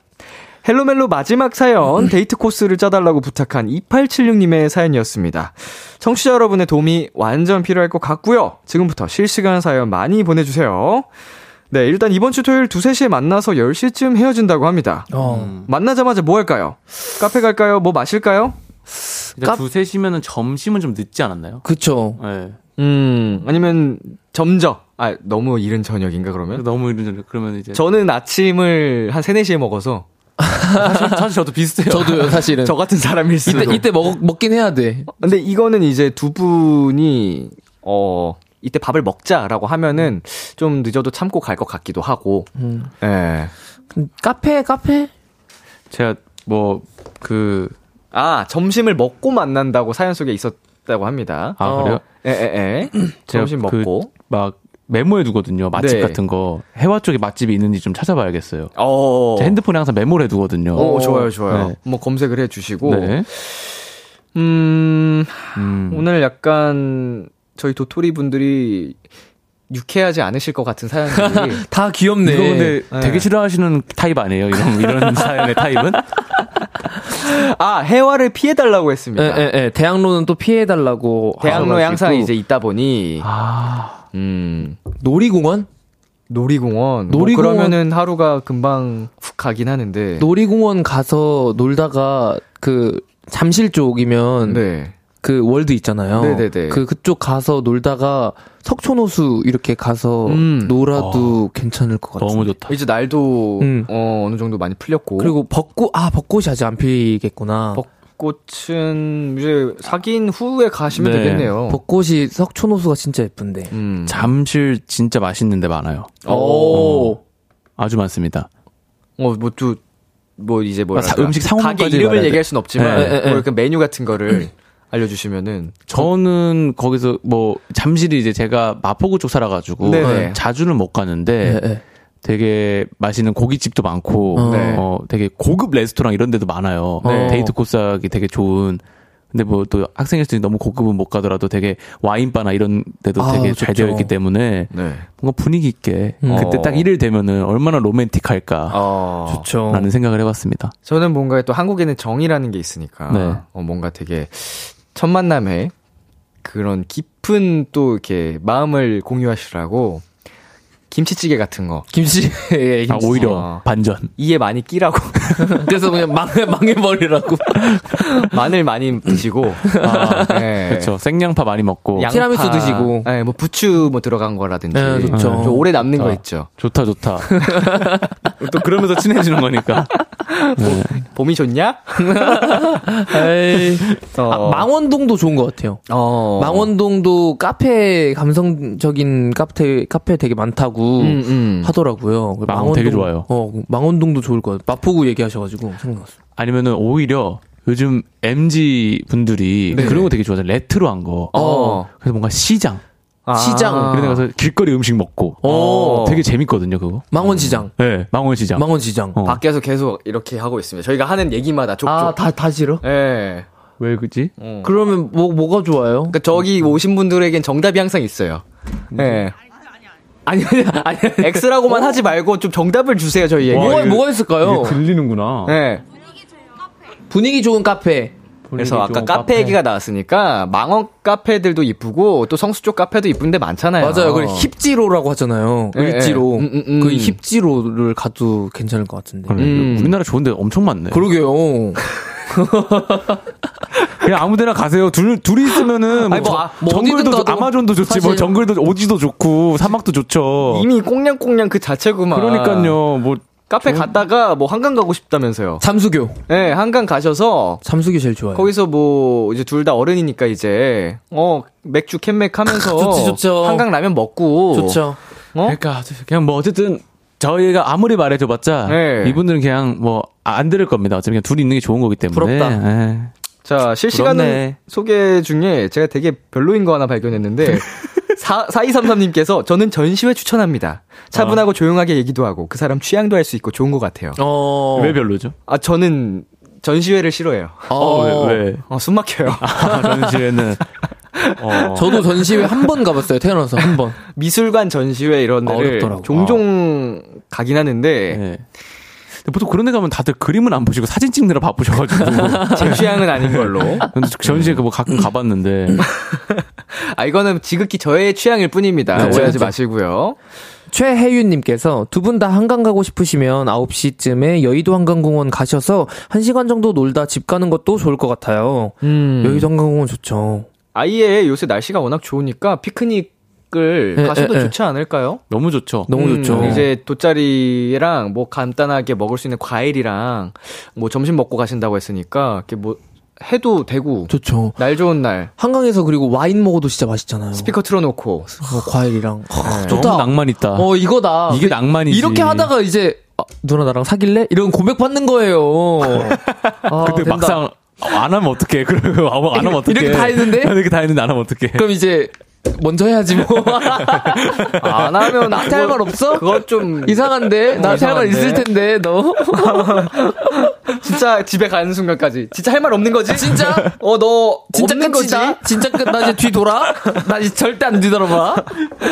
헬로멜로 마지막 사연, 데이트 코스를 짜달라고 부탁한 2876님의 사연이었습니다. 청취자 여러분의 도움이 완전 필요할 것 같고요. 지금부터 실시간 사연 많이 보내주세요. 네, 일단 이번 주 토요일 2, 3시에 만나서 10시쯤 헤어진다고 합니다. 어. 만나자마자 뭐 할까요? 카페 갈까요? 뭐 마실까요? 일단 깝- 두세 시면은 점심은 좀 늦지 않았나요? 그쵸. 네. 음, 아니면 점저. 아, 너무 이른 저녁인가 그러면? 너무 이런 그러면 이제 저는 아침을 한 3, 4시에 먹어서 사실, 사실 저도 비슷해요. 저도요, 사실은. 저 같은 사람일 수도. 이때, 이때 먹, 먹긴 해야 돼. 근데 이거는 이제 두 분이 어 이때 밥을 먹자라고 하면은 좀 늦어도 참고 갈 것 같기도 하고. 음. 예. 카페, 카페? 제가 뭐 그 아, 점심을 먹고 만난다고 사연 속에 있었다고 합니다. 아, 어. 그래요? 예, 예, 예. 점심 그 먹고. 막 메모해 두거든요. 맛집 네. 같은 거. 해화 쪽에 맛집이 있는지 좀 찾아봐야겠어요. 어. 제 핸드폰에 항상 메모를 해 두거든요. 오, 좋아요, 좋아요. 네. 뭐 검색을 해 주시고. 네. 음, 음. 오늘 약간 저희 도토리 분들이 유쾌하지 않으실 것 같은 사연들이 다 귀엽네. 이거 근데 네. 되게 싫어하시는 타입 아니에요? 이런 이런 사연의 타입은? 아 해화를 피해 달라고 했습니다. 예, 예, 예. 대학로는 또 피해달라고. 대학로에. 항상 이제 있다 보니 아, 음 놀이공원? 놀이공원 놀이공원. 뭐 그러면은 하루가 금방 훅 가긴 하는데 놀이공원 가서 놀다가 그 잠실 쪽이면 네 그 월드 있잖아요. 네네네. 그 그쪽 가서 놀다가 석촌호수 이렇게 가서 음. 놀아도 괜찮을 것 같아요. 너무 좋다. 이제 날도 음. 어, 어느 정도 많이 풀렸고 그리고 벚꽃 아 벚꽃이 아직 안 피겠구나. 벚꽃은 이제 사귄 후에 가시면 네. 되겠네요. 벚꽃이 석촌호수가 진짜 예쁜데. 음. 잠실 진짜 맛있는 데 많아요. 오. 아주 많습니다. 어 뭐또뭐 뭐 이제 사- 음식 상호명까지 가게 이름을. 얘기할 순 없지만 네. 뭐 이렇게 메뉴 같은 거를 알려주시면은 저는 거기서 뭐 잠실이 이제 제가 마포구 쪽 살아가지고 네네. 자주는 못 가는데 예, 예. 되게 맛있는 고깃집도 많고 어. 네. 어, 되게 고급 레스토랑 이런 데도 많아요. 네. 데이트 코스하기 되게 좋은. 근데 뭐 또 학생일 때 너무 고급은 못 가더라도 되게 와인바나 이런 데도 아, 되게 좋죠. 잘 되어 있기 때문에 네. 뭔가 분위기 있게 음. 그때 딱 일일 되면은 얼마나 로맨틱할까 어. 좋죠. 라는 생각을 해봤습니다. 저는 뭔가 또 한국에는 정이라는 게 있으니까 네. 어, 뭔가 되게 첫 만남에 그런 깊은 또 이렇게 마음을 공유하시라고 김치찌개 같은 거. 김치, 예, 아, 김치. 오히려 어. 반전. 이에 많이 끼라고. 그래서 그냥 망해, 망해버리라고. 마늘 많이 드시고. 아, 네. 그렇죠. 생양파 많이 먹고. 양파, 티라미수 드시고. 네, 뭐 부추 뭐 들어간 거라든지. 네, 좋죠. 좀 오래 남는 거 아. 있죠. 좋다, 좋다. 또 그러면서 친해지는 거니까. 봄이 좋냐? 에이. 어. 아, 망원동도 좋은 것 같아요. 어. 망원동도 카페 감성적인 카페 카페 되게 많다고 음, 음. 하더라고요. 망원 되게 좋아요. 어, 망원동도 좋을 것 같아요. 마포구 얘기하셔가지고 생각났어. 아니면은 오히려 요즘 MG 분들이 네. 그런 거 되게 좋아하잖아요. 레트로한 거. 어. 그래서 뭔가 시장. 아. 시장. 그런 데 가서 길거리 음식 먹고. 어. 되게 재밌거든요, 그거. 망원시장. 네, 망원시장. 망원시장. 어. 밖에서 계속 이렇게 하고 있습니다. 저희가 하는 얘기마다 족족. 아, 다, 다 싫어? 예. 왜 그지? 어. 그러면 뭐, 뭐가 좋아요? 그러니까 저기 오신 분들에겐 정답이 항상 있어요. 예. 아니, 아니, 아니, X라고만 하지 말고 좀 정답을 주세요, 저희에게. 뭐가, 이게- 뭐가 있을까요? 들리는구나. 예. 분위기 좋은 카페. 그래서 아까 카페, 얘기가 나왔으니까 망원 카페들도 이쁘고 또 성수 쪽 카페도 이쁜데 많잖아요. 맞아요. 그 힙지로라고 하잖아요. 예, 을지로. 예. 음, 음, 음. 그 힙지로를 가도 괜찮을 것 같은데. 음. 우리나라 좋은데 엄청 많네. 그러게요. 그냥 아무데나 가세요. 둘 둘이 있으면은 뭐, 아니, 뭐, 아, 뭐 정글도 가도 아마존도 좋지, 뭐 사실- 정글도 오지도 좋고 사막도 좋죠. 이미 꽁냥꽁냥 그 자체구만. 그러니까요. 뭐 카페 갔다가 뭐 한강 가고 싶다면서요. 잠수교. 예, 한강 가셔서 잠수교 제일 좋아요. 거기서 뭐 이제 둘 다 어른이니까 이제 어 맥주 캔맥 하면서 좋지, 좋죠. 한강 라면 먹고 좋죠. 어? 그러니까 그냥 뭐 어쨌든 저희가 아무리 말해줘봤자 네. 이분들은 그냥 뭐 안 들을 겁니다. 어차피 그냥 둘이 있는 게 좋은 거기 때문에. 부럽다. 예. 자, 실시간 부럽네. 소개 중에 제가 되게 별로인 거 하나 발견했는데 4, 4233님께서 저는 전시회 추천합니다. 차분하고 조용하게 얘기도 하고 그 사람 취향도 알 수 있고 좋은 것 같아요. 어. 왜 별로죠? 아, 저는 전시회를 싫어해요. 어, 왜, 왜? 어, 숨 막혀요. 아, 전시회는 어. 저도 전시회 한 번 가봤어요. 태어나서 한 번. 미술관 전시회 이런 데를 어렵더라고. 종종 가긴 하는데 네. 근데 보통 그런 데 가면 다들 그림은 안 보시고 사진 찍느라 바쁘셔가지고. 제 취향은 아닌 걸로. 근데 전시회 그뭐 가끔 가봤는데. 아, 이거는 지극히 저의 취향일 뿐입니다. 그렇죠, 오해하지 그렇죠. 마시고요. 최혜윤님께서 두 분 다 한강 가고 싶으시면 9시쯤에 여의도 한강공원 가셔서 1시간 정도 놀다 집 가는 것도 좋을 것 같아요. 음. 여의도 한강공원 좋죠. 아예 요새 날씨가 워낙 좋으니까 피크닉 을 예, 가셔도 예, 예. 좋지 않을까요? 너무 좋죠. 너무 음, 좋죠. 이제 돗자리랑 뭐 간단하게 먹을 수 있는 과일이랑 뭐 점심 먹고 가신다고 했으니까 이렇게 뭐 해도 되고 좋죠. 날 좋은 날 한강에서 그리고 와인 먹어도 진짜 맛있잖아요. 스피커 틀어놓고 어, 과일이랑. 아, 너무 좋다. 낭만 있다. 어, 이거다. 이게 낭만이지. 이렇게 하다가 이제 아, 누나 나랑 사귈래? 이런 고백 받는 거예요. 아, 근데 된다. 막상 안 하면 어떡해. 그러면 안 하면 어떡해. 이렇게 다 했는데? 이렇게 다 했는데 안 하면 어떡해. 그럼 이제 먼저 해야지 뭐. 안 하면 나한테 할 말 없어? 그건 좀 이상한데? 나한테 할 말? 있을 텐데, 너? 진짜 집에 가는 순간까지 진짜 할 말 없는 거지? 진짜? 어 너 진짜 없는 끝이다? 진짜 끝? 나 이제 뒤 돌아? 나 이제 절대 안 뒤돌아봐.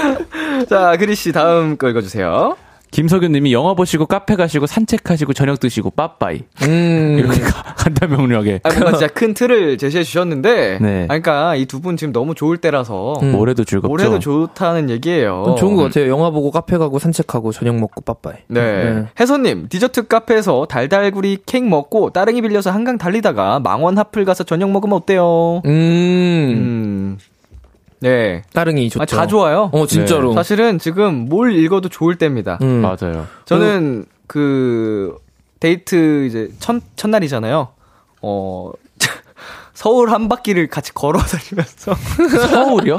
자 그리 씨 다음 거 읽어주세요. 김석윤 님이 영화 보시고 카페 가시고 산책하시고 저녁 드시고 빠빠이. 음. 이렇게 가- 간단 명료하게. 아, 뭔가 진짜 큰 틀을 제시해 주셨는데, 네. 아, 그러니까 이 두 분 지금 너무 좋을 때라서 음. 올해도 즐겁죠. 올해도 좋다는 얘기예요. 좋은 것 같아요. 영화 보고 카페 가고 산책하고 저녁 먹고 빠빠이. 네. 네. 혜선님, 디저트 카페에서 달달구리 케이크 먹고 따릉이 빌려서 한강 달리다가 망원 하플 가서 저녁 먹으면 어때요? 음. 음. 네. 따릉이 좋죠. 아, 다 좋아요. 어, 진짜로. 사실은 지금 뭘 읽어도 좋을 때입니다. 음. 맞아요. 저는 그 데이트 이제 첫 첫날이잖아요. 어 서울 한 바퀴를 같이 걸어 다니면서 서울이요?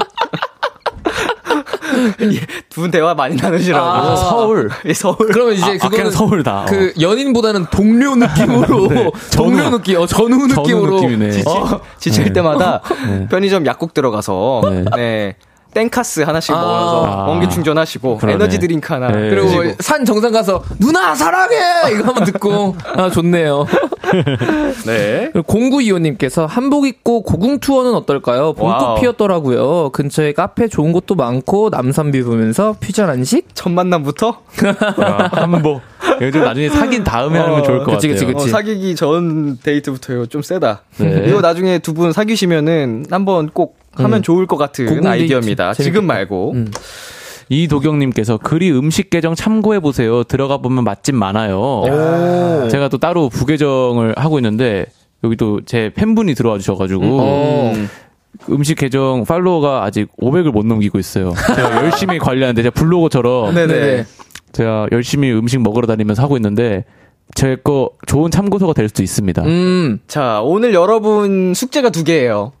두분 대화 많이 나누시라고. 아, 서울. 예, 서울. 그러면 이제 아, 아, 그거는 서울다. 그 연인보다는 동료 느낌으로 동료 느낌, 어, 전후 전후 느낌으로 느낌이네. 지치, 어, 지칠 때마다 네. 편의점 약국 들어가서 네. 네. 땡카스 하나씩 아. 먹어서 아. 원기 충전하시고 그러네. 에너지 드링크 하나 네. 그리고 드시고. 산 정상 가서 누나 사랑해 이거 한번 듣고 아 좋네요. 네. 0925님께서 한복 입고 고궁 투어는 어떨까요? 봄꽃. 피었더라고요. 근처에 카페 좋은 곳도 많고 남산뷰 보면서 퓨전 한식. 첫 만남부터 아, 한복. 요즘 나중에 사귄 다음에 하는 건 좋을 것 그치, 같아요. 그치, 그치. 어, 사귀기 전 데이트부터 이거 좀 세다. 네. 이거 나중에 두 분 사귀시면은 한번 꼭 하면 음. 좋을 것 같은. 아이디어입니다. 재밌겠다. 지금 말고. 음. 이도경님께서 글이 음식 계정 참고해 보세요. 들어가 보면 맛집 많아요. 제가 또 따로 부계정을 하고 있는데 여기 또 제 팬분이 들어와 주셔가지고 어. 음식 계정 팔로워가 아직 500을 못 넘기고 있어요. 제가 열심히 관리하는데 제가 블로거처럼 네네. 제가 열심히 음식 먹으러 다니면서 하고 있는데 제 거 좋은 참고서가 될 수도 있습니다. 음, 자, 오늘 여러분 숙제가 두 개예요.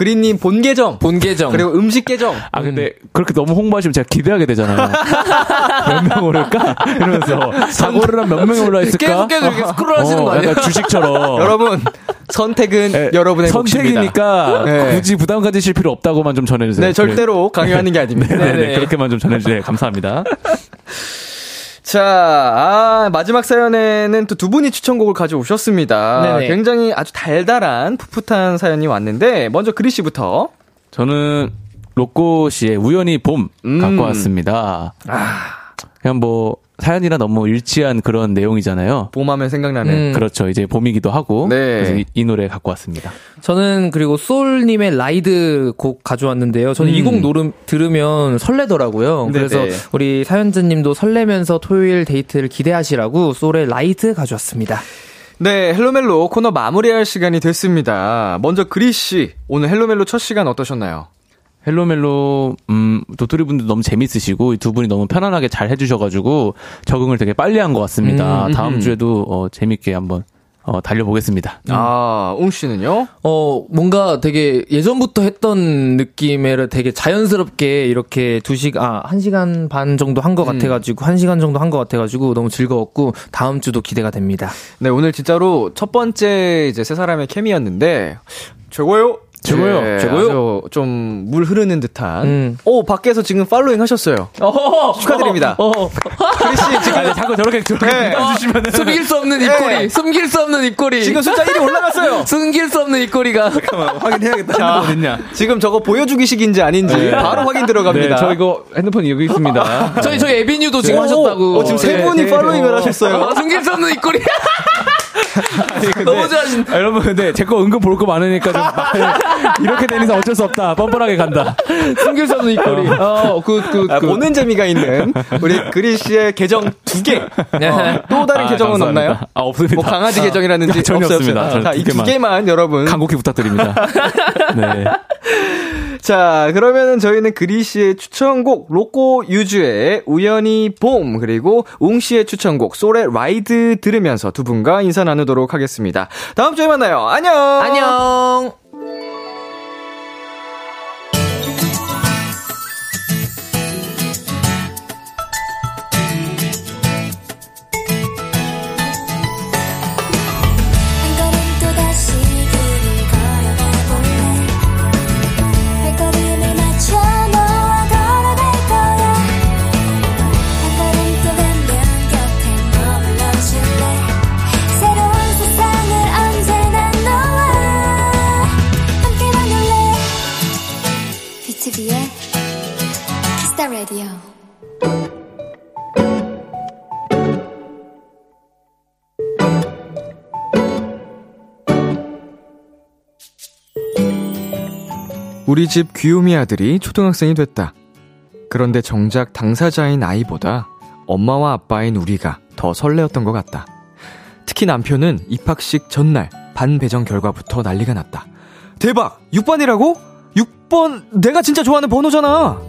그린님 본 계정. 본 계정. 그리고 음식 계정. 아 근데 그렇게 너무 홍보하시면 제가 기대하게 되잖아요. 몇 명 오를까? 이러면서 사고를 한 몇 명이 올라 있을까? 계속 계속 이렇게 스크롤 하시는 거 아니에요? 주식처럼. 여러분, 선택은 예, 여러분의. 선택이니까 네. 굳이 부담 가지실 필요 없다고만 좀 전해주세요. 네, 절대로 강요하는 게 아닙니다. 네, 네, 네네. 그렇게만 좀 전해주세요. 감사합니다. 자, 아, 마지막 사연에는 또 두 분이 추천곡을 가져오셨습니다. 네네. 굉장히 아주 달달한, 풋풋한 사연이 왔는데, 먼저 그리 씨부터. 저는 로꼬 씨의 우연히 봄 음. 갖고 왔습니다. 그냥 뭐 사연이랑 너무 일치한 그런 내용이잖아요. 봄하면 생각나는. 음. 그렇죠. 이제 봄이기도 하고. 네. 그래서 이, 이 노래 갖고 왔습니다. 저는 그리고 쏠님의 RIDE 곡 가져왔는데요. 저는 이 곡 노래 들으면 설레더라고요. 음. 네네. 그래서 우리 사연자님도 설레면서 토요일 데이트를 기대하시라고 쏠의 RIDE 가져왔습니다. 네, 헬로멜로 코너 마무리할 시간이 됐습니다. 먼저 그리 씨, 오늘 헬로멜로 첫 시간 어떠셨나요? 헬로멜로 음 도토리 분들 너무 재밌으시고 이 두 분이 너무 편안하게 잘 해주셔가지고 적응을 되게 빨리 한 것 같습니다. 음, 다음 음. 주에도 어, 재밌게 한번 어, 달려보겠습니다. 아, 웅 씨는요? 어, 뭔가 되게 예전부터 했던 느낌의 되게 자연스럽게 이렇게 두 시간, 아, 한 시간 반 정도 한 것 같아가지고, 한 시간 정도 한 것 같아가지고 너무 즐거웠고, 다음 주도 기대가 됩니다. 네, 오늘 진짜로 첫 번째 이제 세 사람의 케미였는데, 최고요? 최고요. 네, 최고요. 좀물 흐르는 듯한. 음. 오, 밖에서 지금 팔로잉 하셨어요. 축하드립니다. 그리 씨, 지금, 아니, 자꾸 저렇게 저렇게 네. 주시면은 숨길 수 없는 네. 입꼬리, 숨길 수 없는 입꼬리. 지금 숫자 1이 올라갔어요. 숨길 수 없는 입꼬리가. 확인해야겠다. 자, 어딨냐? 지금 저거 보여주기식인지 아닌지 네. 바로 확인 들어갑니다. 네, 저 이거 핸드폰 여기 있습니다. 저희, 저희 ABNEW도 지금 오, 하셨다고. 어, 지금 세 네. 분이 팔로잉을 어, 하셨어요. 숨길 수 없는 입꼬리. 너무 잘하신. 아, 여러분 근데 제 거 은근 볼 거 많으니까 좀 말- 이렇게 되는 이상 어쩔 수 없다. 뻔뻔하게 간다. 숨길 수 없는 입꼬리. 어, good, good, 아, good. 보는 재미가 있는 우리 그리 씨의 계정 두 개. 어, 또 다른 아, 계정은 감사합니다. 없나요? 아 없습니다. 뭐 강아지 계정이라든지 전혀 없어요, 없습니다. 두이두 개만. 개만 여러분. 간곡히 부탁드립니다. 네. 자, 그러면은 저희는 그리 씨의 추천곡 로꼬 유주의 우연히 봄 그리고 웅 씨의 추천곡 솔의 라이드 들으면서 두 분과 인사 나누도록 하겠습니다. 다음 주에 만나요. 안녕. 안녕. 우리 집 귀요미 아들이 초등학생이 됐다. 그런데 정작 당사자인 아이보다 엄마와 아빠인 우리가 더 설레었던 것 같다. 특히 남편은 입학식 전날 반 배정 결과부터 난리가 났다. 대박! 6번이라고? 6번 내가 진짜 좋아하는 번호잖아!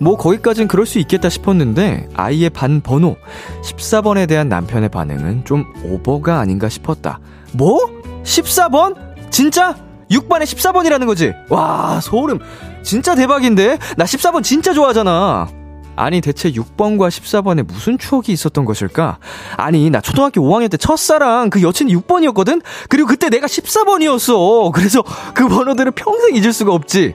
뭐 거기까진 그럴 수 있겠다 싶었는데 아이의 반 번호 14번에 대한 남편의 반응은 좀 오버가 아닌가 싶었다. 뭐? 14번? 진짜? 6반에 14번이라는 거지? 와, 소름. 진짜 대박인데? 나 14번 진짜 좋아하잖아. 아니, 대체 6번과 14번에 무슨 추억이 있었던 것일까? 아니, 나 초등학교 5학년 때 첫사랑 그 여친이 6번이었거든? 그리고 그때 내가 14번이었어. 그래서 그 번호들은 평생 잊을 수가 없지.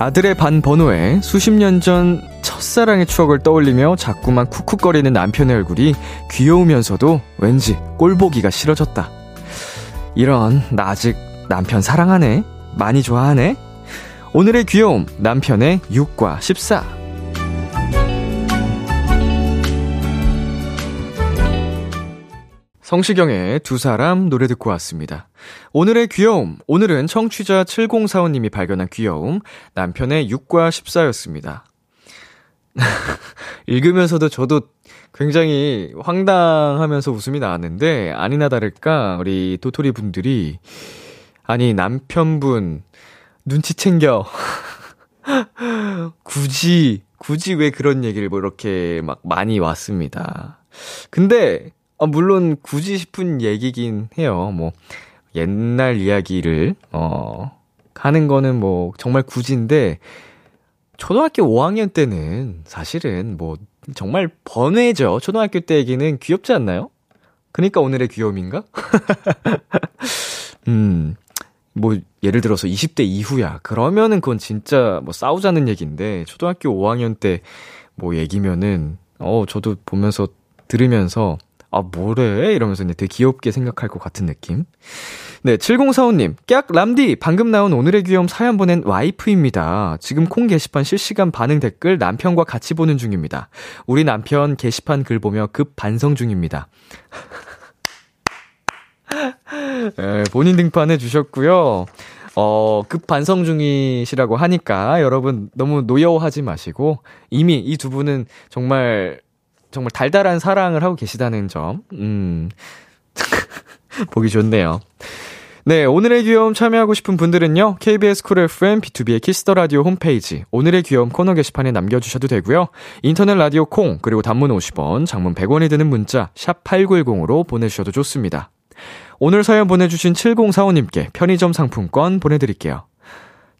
아들의 반 번호에 수십 년 전 첫사랑의 추억을 떠올리며 자꾸만 쿡쿡거리는 남편의 얼굴이 귀여우면서도 왠지 꼴보기가 싫어졌다. 이런, 나 아직 남편 사랑하네? 많이 좋아하네? 오늘의 귀여움, 남편의 6과 14. 성시경의 두 사람 노래 듣고 왔습니다. 오늘의 귀여움. 오늘은 청취자 7045님이 발견한 귀여움. 남편의 6과 14였습니다. 읽으면서도 저도 굉장히 황당하면서 웃음이 나왔는데, 아니나 다를까, 우리 도토리 분들이, 아니, 남편분, 눈치 챙겨. 굳이, 굳이 왜 그런 얘기를 뭐 이렇게 막 많이 왔습니다. 근데, 아, 물론 굳이 싶은 얘기긴 해요. 뭐, 옛날 이야기를, 어, 하는 거는 뭐, 정말 굳인데, 초등학교 5학년 때는 사실은 뭐, 정말 번외죠. 초등학교 때 얘기는 귀엽지 않나요? 그니까 오늘의 귀여움인가? 음, 뭐, 예를 들어서 20대 이후야. 그러면은 그건 진짜 뭐 싸우자는 얘기인데, 초등학교 5학년 때 뭐 얘기면은, 어, 저도 보면서, 들으면서, 아, 뭐래? 이러면서 되게 귀엽게 생각할 것 같은 느낌. 네, 7045님. 깍, 람디. 방금 나온 오늘의 귀여움 사연 보낸 와이프입니다. 지금 콩 게시판 실시간 반응 댓글 남편과 같이 보는 중입니다. 우리 남편 게시판 글 보며 급 반성 중입니다. 네, 본인 등판해 주셨고요. 어, 급 반성 중이시라고 하니까 여러분 너무 노여워하지 마시고 이미 이 두 분은 정말 정말 달달한 사랑을 하고 계시다는 점, 음, 보기 좋네요. 네, 오늘의 귀여움 참여하고 싶은 분들은요, KBS 쿨 FM, B2B의 키스터 라디오 홈페이지, 오늘의 귀여움 코너 게시판에 남겨주셔도 되고요. 인터넷 라디오 콩, 그리고 단문 50원, 장문 100원이 드는 문자, 샵8910으로 보내주셔도 좋습니다. 오늘 사연 보내주신 7045님께 편의점 상품권 보내드릴게요.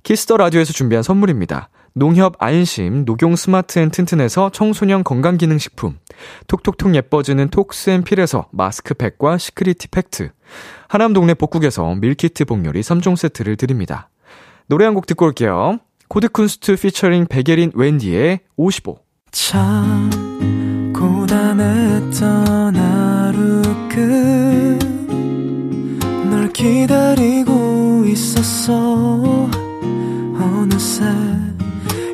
Kiss the Radio에서 준비한 선물입니다. 농협 안심, 녹용 스마트 앤 튼튼에서 청소년 건강기능식품, 톡톡톡 예뻐지는 톡스앤필에서 마스크팩과 시크리티 팩트, 하남 동네 복국에서 밀키트 복요리 3종 세트를 드립니다. 노래 한 곡 듣고 올게요. 코드쿤스트 피처링 백예린 웬디의 55. 참 고단했던 하루 끝널 기다리고 있었어 어느새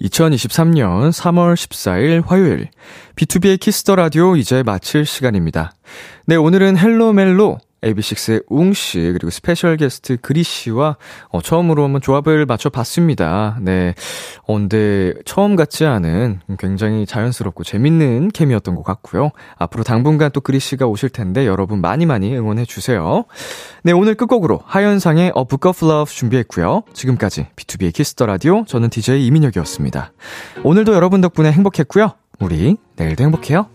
2023년 3월 14일 화요일 B2B의 키스터 라디오 이제 마칠 시간입니다. 네, 오늘은 헬로 멜로 AB6IX의 웅씨, 그리고 special guest 그리씨와 어, 처음으로 한번 조합을 맞춰봤습니다. 네. 어, 근데 처음 같지 않은 굉장히 자연스럽고 재밌는 케미였던 것 같고요. 앞으로 당분간 또 그리씨가 오실 텐데 여러분 많이 많이 응원해주세요. 네, 오늘 끝곡으로 하현상의 A Book of Love 준비했고요. 지금까지 B2B의 키스터 라디오, 저는 DJ 이민혁이었습니다. 오늘도 여러분 덕분에 행복했고요. 우리 내일도 행복해요.